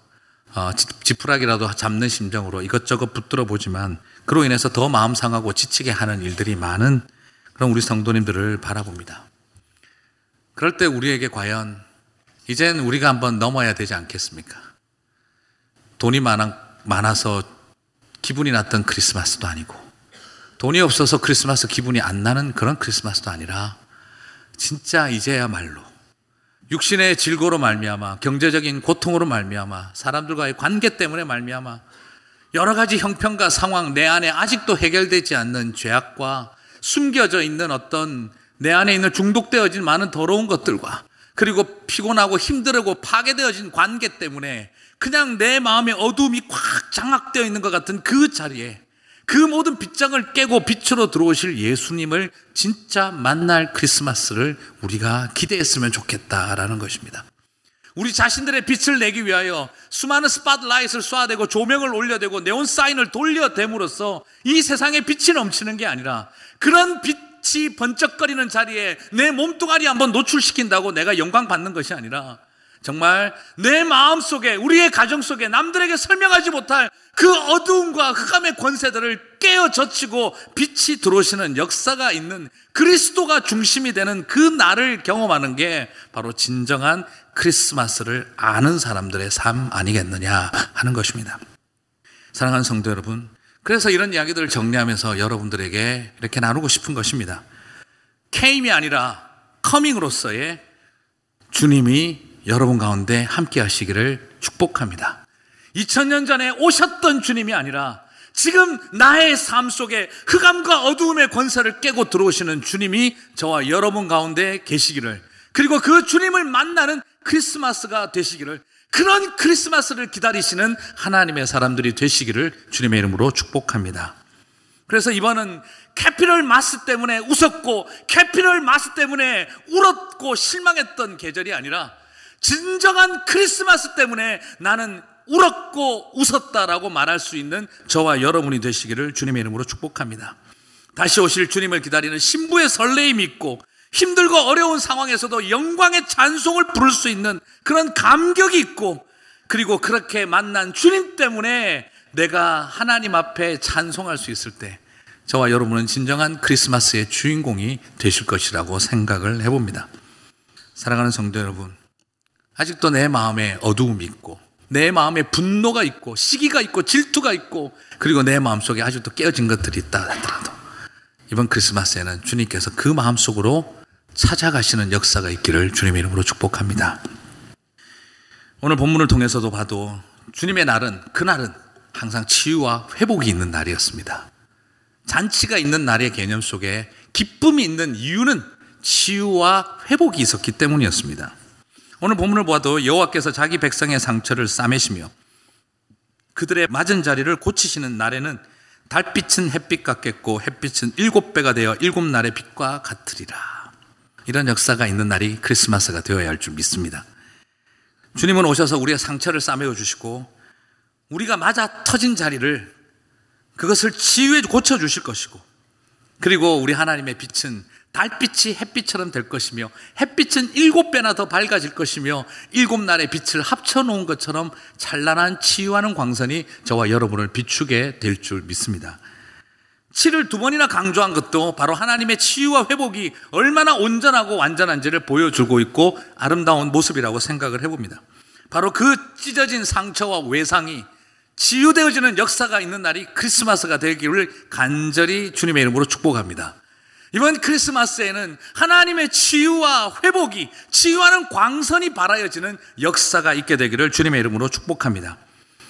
어, 지- 지푸라기라도 잡는 심정으로 이것저것 붙들어 보지만 그로 인해서 더 마음 상하고 지치게 하는 일들이 많은 그런 우리 성도님들을 바라봅니다. 그럴 때 우리에게 과연 이젠 우리가 한번 넘어야 되지 않겠습니까? 돈이 많아, 많아서 기분이 났던 크리스마스도 아니고 돈이 없어서 크리스마스 기분이 안 나는 그런 크리스마스도 아니라 진짜 이제야말로 육신의 질고로 말미암아 경제적인 고통으로 말미암아 사람들과의 관계 때문에 말미암아 여러 가지 형편과 상황 내 안에 아직도 해결되지 않는 죄악과 숨겨져 있는 어떤 내 안에 있는 중독되어진 많은 더러운 것들과 그리고 피곤하고 힘들고 파괴되어진 관계 때문에 그냥 내 마음의 어두움이 꽉 장악되어 있는 것 같은 그 자리에 그 모든 빗장을 깨고 빛으로 들어오실 예수님을 진짜 만날 크리스마스를 우리가 기대했으면 좋겠다라는 것입니다. 우리 자신들의 빛을 내기 위하여 수많은 스팟라이트를 쏴대고 조명을 올려대고 네온 사인을 돌려댐으로써 이 세상에 빛이 넘치는 게 아니라 그런 빛이 번쩍거리는 자리에 내 몸뚱아리 한번 노출시킨다고 내가 영광 받는 것이 아니라 정말 내 마음 속에 우리의 가정 속에 남들에게 설명하지 못할 그 어두움과 흑암의 권세들을 깨어 젖히고 빛이 들어오시는 역사가 있는 그리스도가 중심이 되는 그 날을 경험하는 게 바로 진정한 크리스마스를 아는 사람들의 삶 아니겠느냐 하는 것입니다. 사랑하는 성도 여러분, 그래서 이런 이야기들을 정리하면서 여러분들에게 이렇게 나누고 싶은 것입니다. 케임이 아니라 커밍으로서의 주님이 여러분 가운데 함께 하시기를 축복합니다. 2000년 전에 오셨던 주님이 아니라 지금 나의 삶 속에 흑암과 어두움의 권세를 깨고 들어오시는 주님이 저와 여러분 가운데 계시기를 그리고 그 주님을 만나는 크리스마스가 되시기를 그런 크리스마스를 기다리시는 하나님의 사람들이 되시기를 주님의 이름으로 축복합니다. 그래서 이번은 캐피럴 마스 때문에 웃었고 캐피럴 마스 때문에 울었고 실망했던 계절이 아니라 진정한 크리스마스 때문에 나는 울었고 웃었다라고 말할 수 있는 저와 여러분이 되시기를 주님의 이름으로 축복합니다. 다시 오실 주님을 기다리는 신부의 설레임이 있고 힘들고 어려운 상황에서도 영광의 찬송을 부를 수 있는 그런 감격이 있고 그리고 그렇게 만난 주님 때문에 내가 하나님 앞에 찬송할 수 있을 때 저와 여러분은 진정한 크리스마스의 주인공이 되실 것이라고 생각을 해봅니다. 사랑하는 성도 여러분, 아직도 내 마음에 어두움이 있고 내 마음에 분노가 있고 시기가 있고 질투가 있고 그리고 내 마음속에 아직도 깨어진 것들이 있다 하더라도 이번 크리스마스에는 주님께서 그 마음속으로 찾아가시는 역사가 있기를 주님의 이름으로 축복합니다. 오늘 본문을 통해서도 봐도 주님의 날은 그날은 항상 치유와 회복이 있는 날이었습니다. 잔치가 있는 날의 개념 속에 기쁨이 있는 이유는 치유와 회복이 있었기 때문이었습니다. 오늘 본문을 보아도 여호와께서 자기 백성의 상처를 싸매시며 그들의 맞은 자리를 고치시는 날에는 달빛은 햇빛 같겠고 햇빛은 일곱 배가 되어 일곱 날의 빛과 같으리라. 이런 역사가 있는 날이 크리스마스가 되어야 할 줄 믿습니다. 주님은 오셔서 우리의 상처를 싸매어 주시고 우리가 맞아 터진 자리를 그것을 치유해 고쳐 주실 것이고 그리고 우리 하나님의 빛은 달빛이 햇빛처럼 될 것이며 햇빛은 일곱 배나 더 밝아질 것이며 일곱 날의 빛을 합쳐 놓은 것처럼 찬란한 치유하는 광선이 저와 여러분을 비추게 될 줄 믿습니다. 치를 두 번이나 강조한 것도 바로 하나님의 치유와 회복이 얼마나 온전하고 완전한지를 보여주고 있고 아름다운 모습이라고 생각을 해봅니다. 바로 그 찢어진 상처와 외상이 치유되어지는 역사가 있는 날이 크리스마스가 되기를 간절히 주님의 이름으로 축복합니다. 이번 크리스마스에는 하나님의 치유와 회복이 치유하는 광선이 발하여지는 역사가 있게 되기를 주님의 이름으로 축복합니다.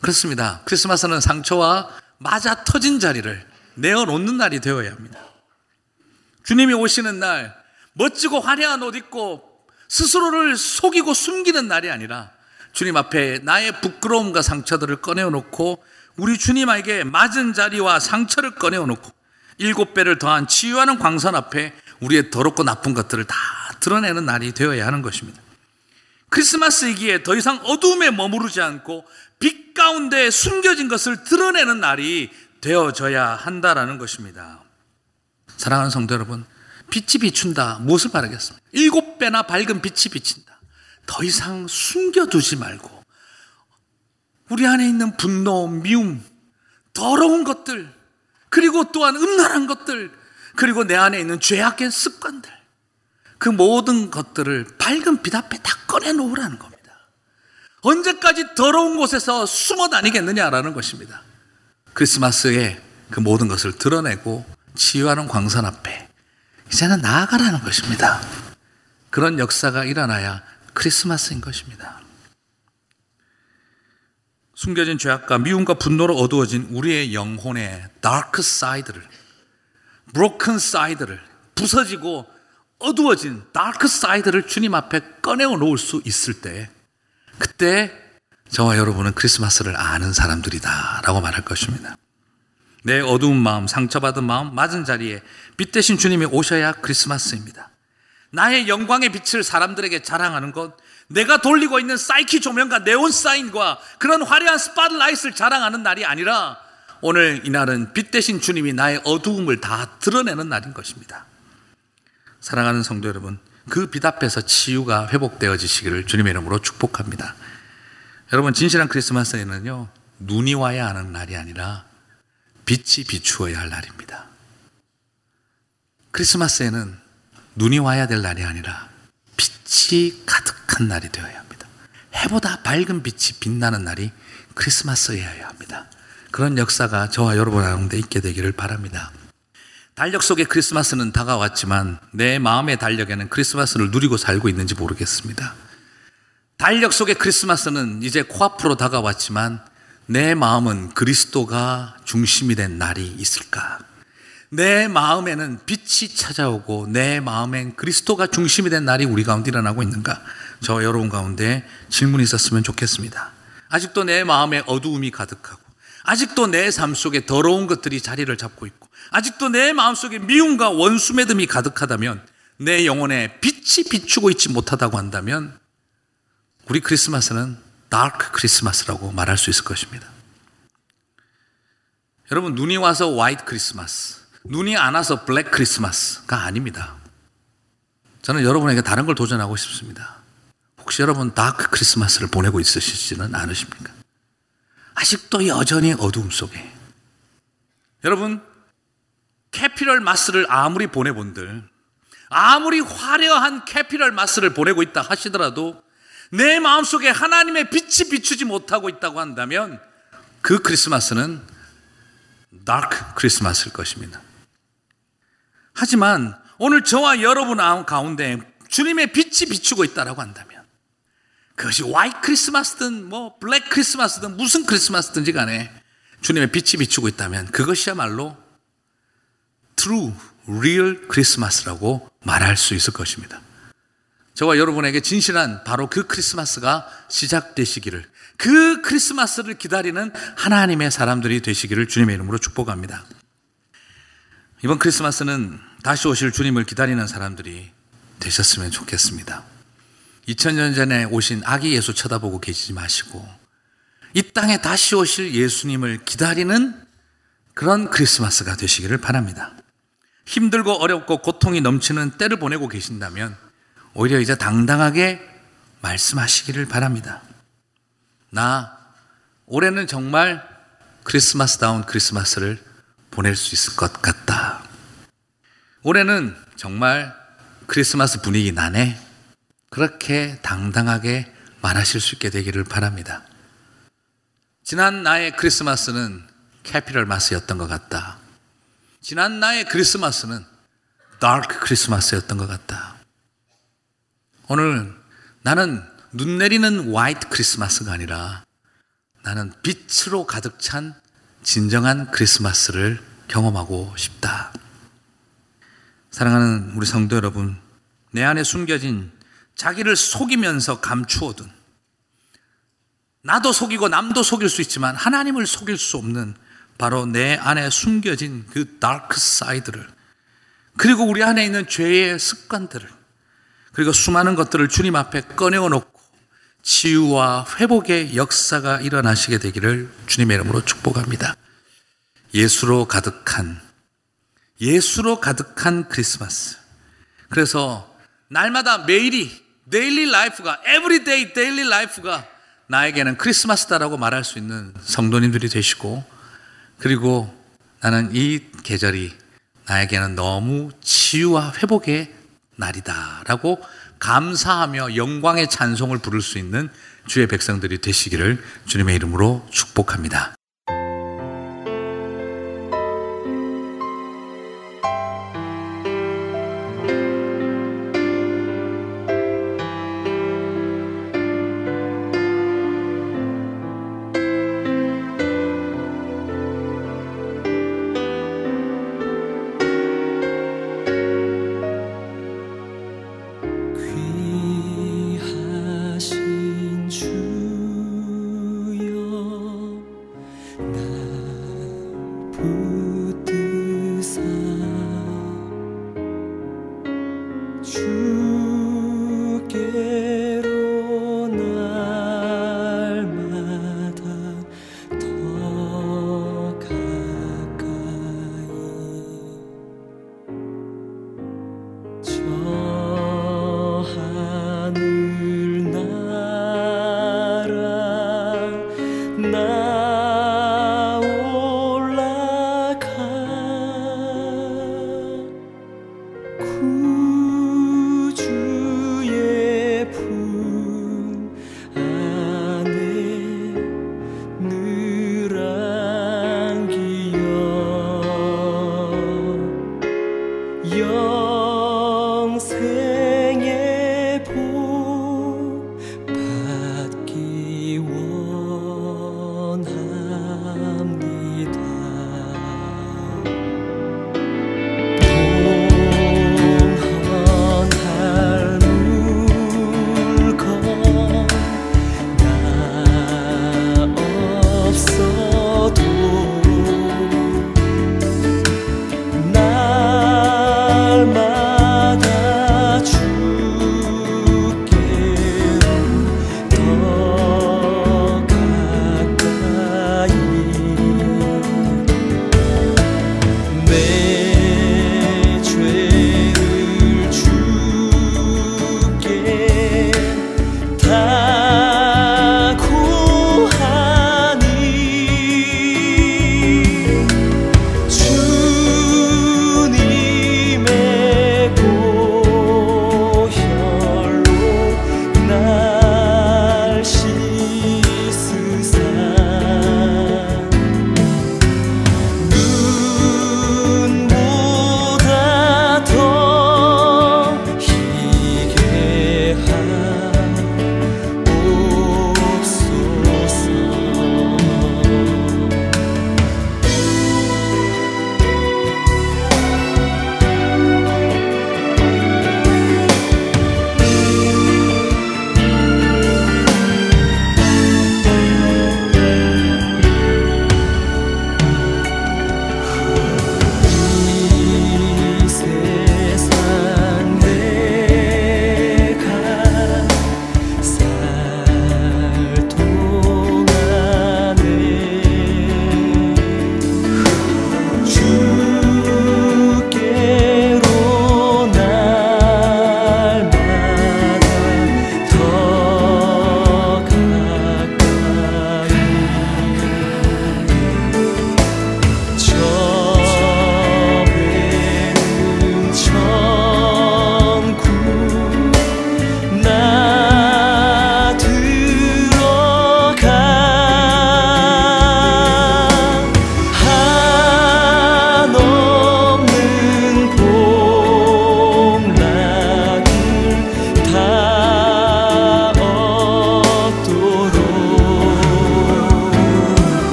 그렇습니다. 크리스마스는 상처와 맞아 터진 자리를 내어놓는 날이 되어야 합니다. 주님이 오시는 날 멋지고 화려한 옷 입고 스스로를 속이고 숨기는 날이 아니라 주님 앞에 나의 부끄러움과 상처들을 꺼내어놓고 우리 주님에게 맞은 자리와 상처를 꺼내어놓고 일곱 배를 더한 치유하는 광선 앞에 우리의 더럽고 나쁜 것들을 다 드러내는 날이 되어야 하는 것입니다. 크리스마스이기에 더 이상 어두움에 머무르지 않고 빛 가운데 숨겨진 것을 드러내는 날이 되어져야 한다라는 것입니다. 사랑하는 성도 여러분, 빛이 비춘다. 무엇을 말하겠습니까? 일곱 배나 밝은 빛이 비친다. 더 이상 숨겨두지 말고 우리 안에 있는 분노, 미움, 더러운 것들, 그리고 또한 음란한 것들, 그리고 내 안에 있는 죄악의 습관들, 그 모든 것들을 밝은 빛 앞에 다 꺼내놓으라는 겁니다. 언제까지 더러운 곳에서 숨어 다니겠느냐라는 것입니다. 크리스마스에 그 모든 것을 드러내고 치유하는 광선 앞에 이제는 나아가라는 것입니다. 그런 역사가 일어나야 크리스마스인 것입니다. 숨겨진 죄악과 미움과 분노로 어두워진 우리의 영혼의 dark side를, broken side를, 부서지고 어두워진 dark side를 주님 앞에 꺼내어 놓을 수 있을 때, 그때 저와 여러분은 크리스마스를 아는 사람들이다 라고 말할 것입니다. 내 어두운 마음, 상처받은 마음, 맞은 자리에 빛 대신 주님이 오셔야 크리스마스입니다. 나의 영광의 빛을 사람들에게 자랑하는 것, 내가 돌리고 있는 사이키 조명과 네온 사인과 그런 화려한 스팟라이트를 자랑하는 날이 아니라 오늘 이날은 빛 대신 주님이 나의 어두움을 다 드러내는 날인 것입니다. 사랑하는 성도 여러분, 그 빛 앞에서 치유가 회복되어지시기를 주님의 이름으로 축복합니다. 여러분, 진실한 크리스마스에는요, 눈이 와야 하는 날이 아니라 빛이 비추어야 할 날입니다. 크리스마스에는 눈이 와야 될 날이 아니라 빛이 가득한 날이 되어야 합니다. 해보다 밝은 빛이 빛나는 날이 크리스마스여야 합니다. 그런 역사가 저와 여러분 가운데 있게 되기를 바랍니다. 달력 속에 크리스마스는 다가왔지만 내 마음의 달력에는 크리스마스를 누리고 살고 있는지 모르겠습니다. 달력 속의 크리스마스는 이제 코앞으로 다가왔지만 내 마음은 그리스도가 중심이 된 날이 있을까? 내 마음에는 빛이 찾아오고 내 마음엔 그리스도가 중심이 된 날이 우리 가운데 일어나고 있는가? 저 여러분 가운데 질문이 있었으면 좋겠습니다. 아직도 내 마음에 어두움이 가득하고 아직도 내 삶 속에 더러운 것들이 자리를 잡고 있고 아직도 내 마음 속에 미움과 원수 매듬이 가득하다면 내 영혼에 빛이 비추고 있지 못하다고 한다면 우리 크리스마스는 dark Christmas라고 말할 수 있을 것입니다. 여러분 눈이 와서 화이트 크리스마스, 눈이 안 와서 black Christmas가 아닙니다. 저는 여러분에게 다른 걸 도전하고 싶습니다. 혹시 여러분 dark 크리스마스를 보내고 있으시지는 않으십니까? 아직도 여전히 어두움 속에. 여러분, capital 마스를 아무리 보내본들, 아무리 화려한 capital 마스를 보내고 있다 하시더라도 내 마음속에 하나님의 빛이 비추지 못하고 있다고 한다면 그 크리스마스는 dark 크리스마스일 것입니다. 하지만 오늘 저와 여러분 가운데 주님의 빛이 비추고 있다라고 한다면 그것이 화이트 크리스마스든 뭐 블랙 크리스마스든 무슨 크리스마스든지 간에 주님의 빛이 비추고 있다면 그것이야말로 true, real 크리스마스라고 말할 수 있을 것입니다. 저와 여러분에게 진실한 바로 그 크리스마스가 시작되시기를 그 크리스마스를 기다리는 하나님의 사람들이 되시기를 주님의 이름으로 축복합니다. 이번 크리스마스는 다시 오실 주님을 기다리는 사람들이 되셨으면 좋겠습니다. 2000년 전에 오신 아기 예수 쳐다보고 계시지 마시고 이 땅에 다시 오실 예수님을 기다리는 그런 크리스마스가 되시기를 바랍니다. 힘들고 어렵고 고통이 넘치는 때를 보내고 계신다면 오히려 이제 당당하게 말씀하시기를 바랍니다. 나 올해는 정말 크리스마스다운 크리스마스를 보낼 수 있을 것 같다. 올해는 정말 크리스마스 분위기 나네. 그렇게 당당하게 말하실 수 있게 되기를 바랍니다. 지난 나의 크리스마스는 capital 마스였던 것 같다. 지난 나의 크리스마스는 dark 크리스마스였던 것 같다. 오늘 나는 눈 내리는 화이트 크리스마스가 아니라 나는 빛으로 가득 찬 진정한 크리스마스를 경험하고 싶다. 사랑하는 우리 성도 여러분, 내 안에 숨겨진 자기를 속이면서 감추어둔 나도 속이고 남도 속일 수 있지만 하나님을 속일 수 없는 바로 내 안에 숨겨진 그 dark side를 그리고 우리 안에 있는 죄의 습관들을 그리고 수많은 것들을 주님 앞에 꺼내어 놓고 치유와 회복의 역사가 일어나시게 되기를 주님의 이름으로 축복합니다. 예수로 가득한 예수로 가득한 크리스마스. 그래서 날마다 매일이 daily life가 everyday daily life가 나에게는 크리스마스다라고 말할 수 있는 성도님들이 되시고 그리고 나는 이 계절이 나에게는 너무 치유와 회복의 날이다라고 감사하며 영광의 찬송을 부를 수 있는 주의 백성들이 되시기를 주님의 이름으로 축복합니다. sou.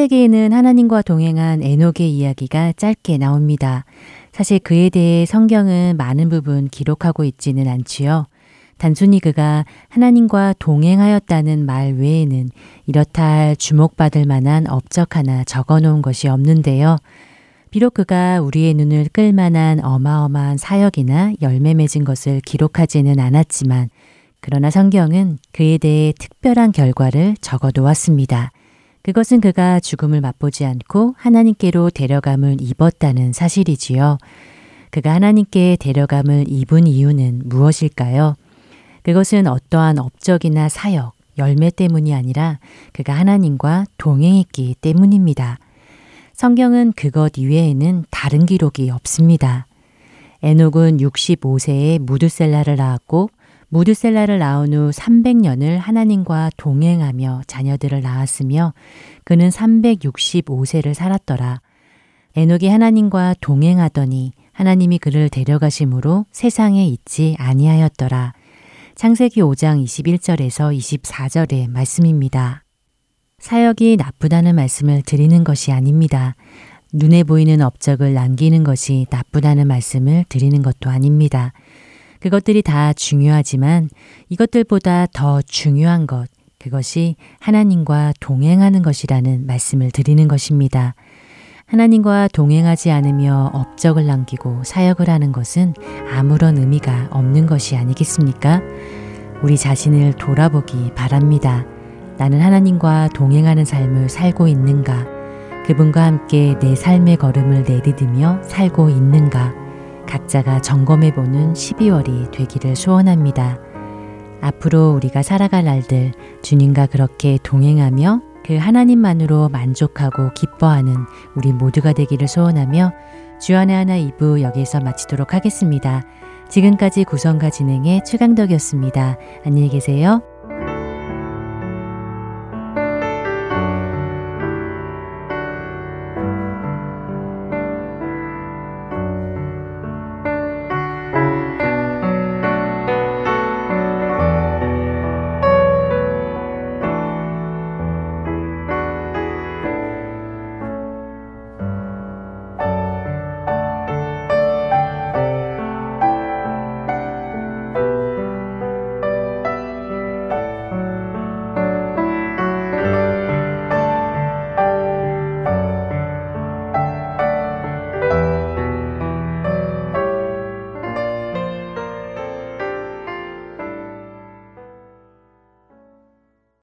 창세기에는 하나님과 동행한 에녹의 이야기가 짧게 나옵니다. 사실 그에 대해 성경은 많은 부분 기록하고 있지는 않지요. 단순히 그가 하나님과 동행하였다는 말 외에는 이렇다 할 주목받을 만한 업적 하나 적어 놓은 것이 없는데요. 비록 그가 우리의 눈을 끌 만한 어마어마한 사역이나 열매 맺은 것을 기록하지는 않았지만 그러나 성경은 그에 대해 특별한 결과를 적어 놓았습니다. 그것은 그가 죽음을 맛보지 않고 하나님께로 데려감을 입었다는 사실이지요. 그가 하나님께 데려감을 입은 이유는 무엇일까요? 그것은 어떠한 업적이나 사역, 열매 때문이 아니라 그가 하나님과 동행했기 때문입니다. 성경은 그것 이외에는 다른 기록이 없습니다. 에녹은 65세에 무드셀라를 낳았고 무드셀라를 낳은 후 300년을 하나님과 동행하며 자녀들을 낳았으며 그는 365세를 살았더라. 에녹이 하나님과 동행하더니 하나님이 그를 데려가심으로 세상에 있지 아니하였더라. 창세기 5장 21절에서 24절의 말씀입니다. 사역이 나쁘다는 말씀을 드리는 것이 아닙니다. 눈에 보이는 업적을 남기는 것이 나쁘다는 말씀을 드리는 것도 아닙니다. 그것들이 다 중요하지만 이것들보다 더 중요한 것, 그것이 하나님과 동행하는 것이라는 말씀을 드리는 것입니다. 하나님과 동행하지 않으며 업적을 남기고 사역을 하는 것은 아무런 의미가 없는 것이 아니겠습니까? 우리 자신을 돌아보기 바랍니다. 나는 하나님과 동행하는 삶을 살고 있는가? 그분과 함께 내 삶의 걸음을 내디디며 살고 있는가? 각자가 점검해 보는 12월이 되기를 소원합니다. 앞으로 우리가 살아갈 날들 주님과 그렇게 동행하며 그 하나님만으로 만족하고 기뻐하는 우리 모두가 되기를 소원하며 주안의 하나 2부 여기서 마치도록 하겠습니다. 지금까지 구성과 진행의 최강덕이었습니다. 안녕히 계세요.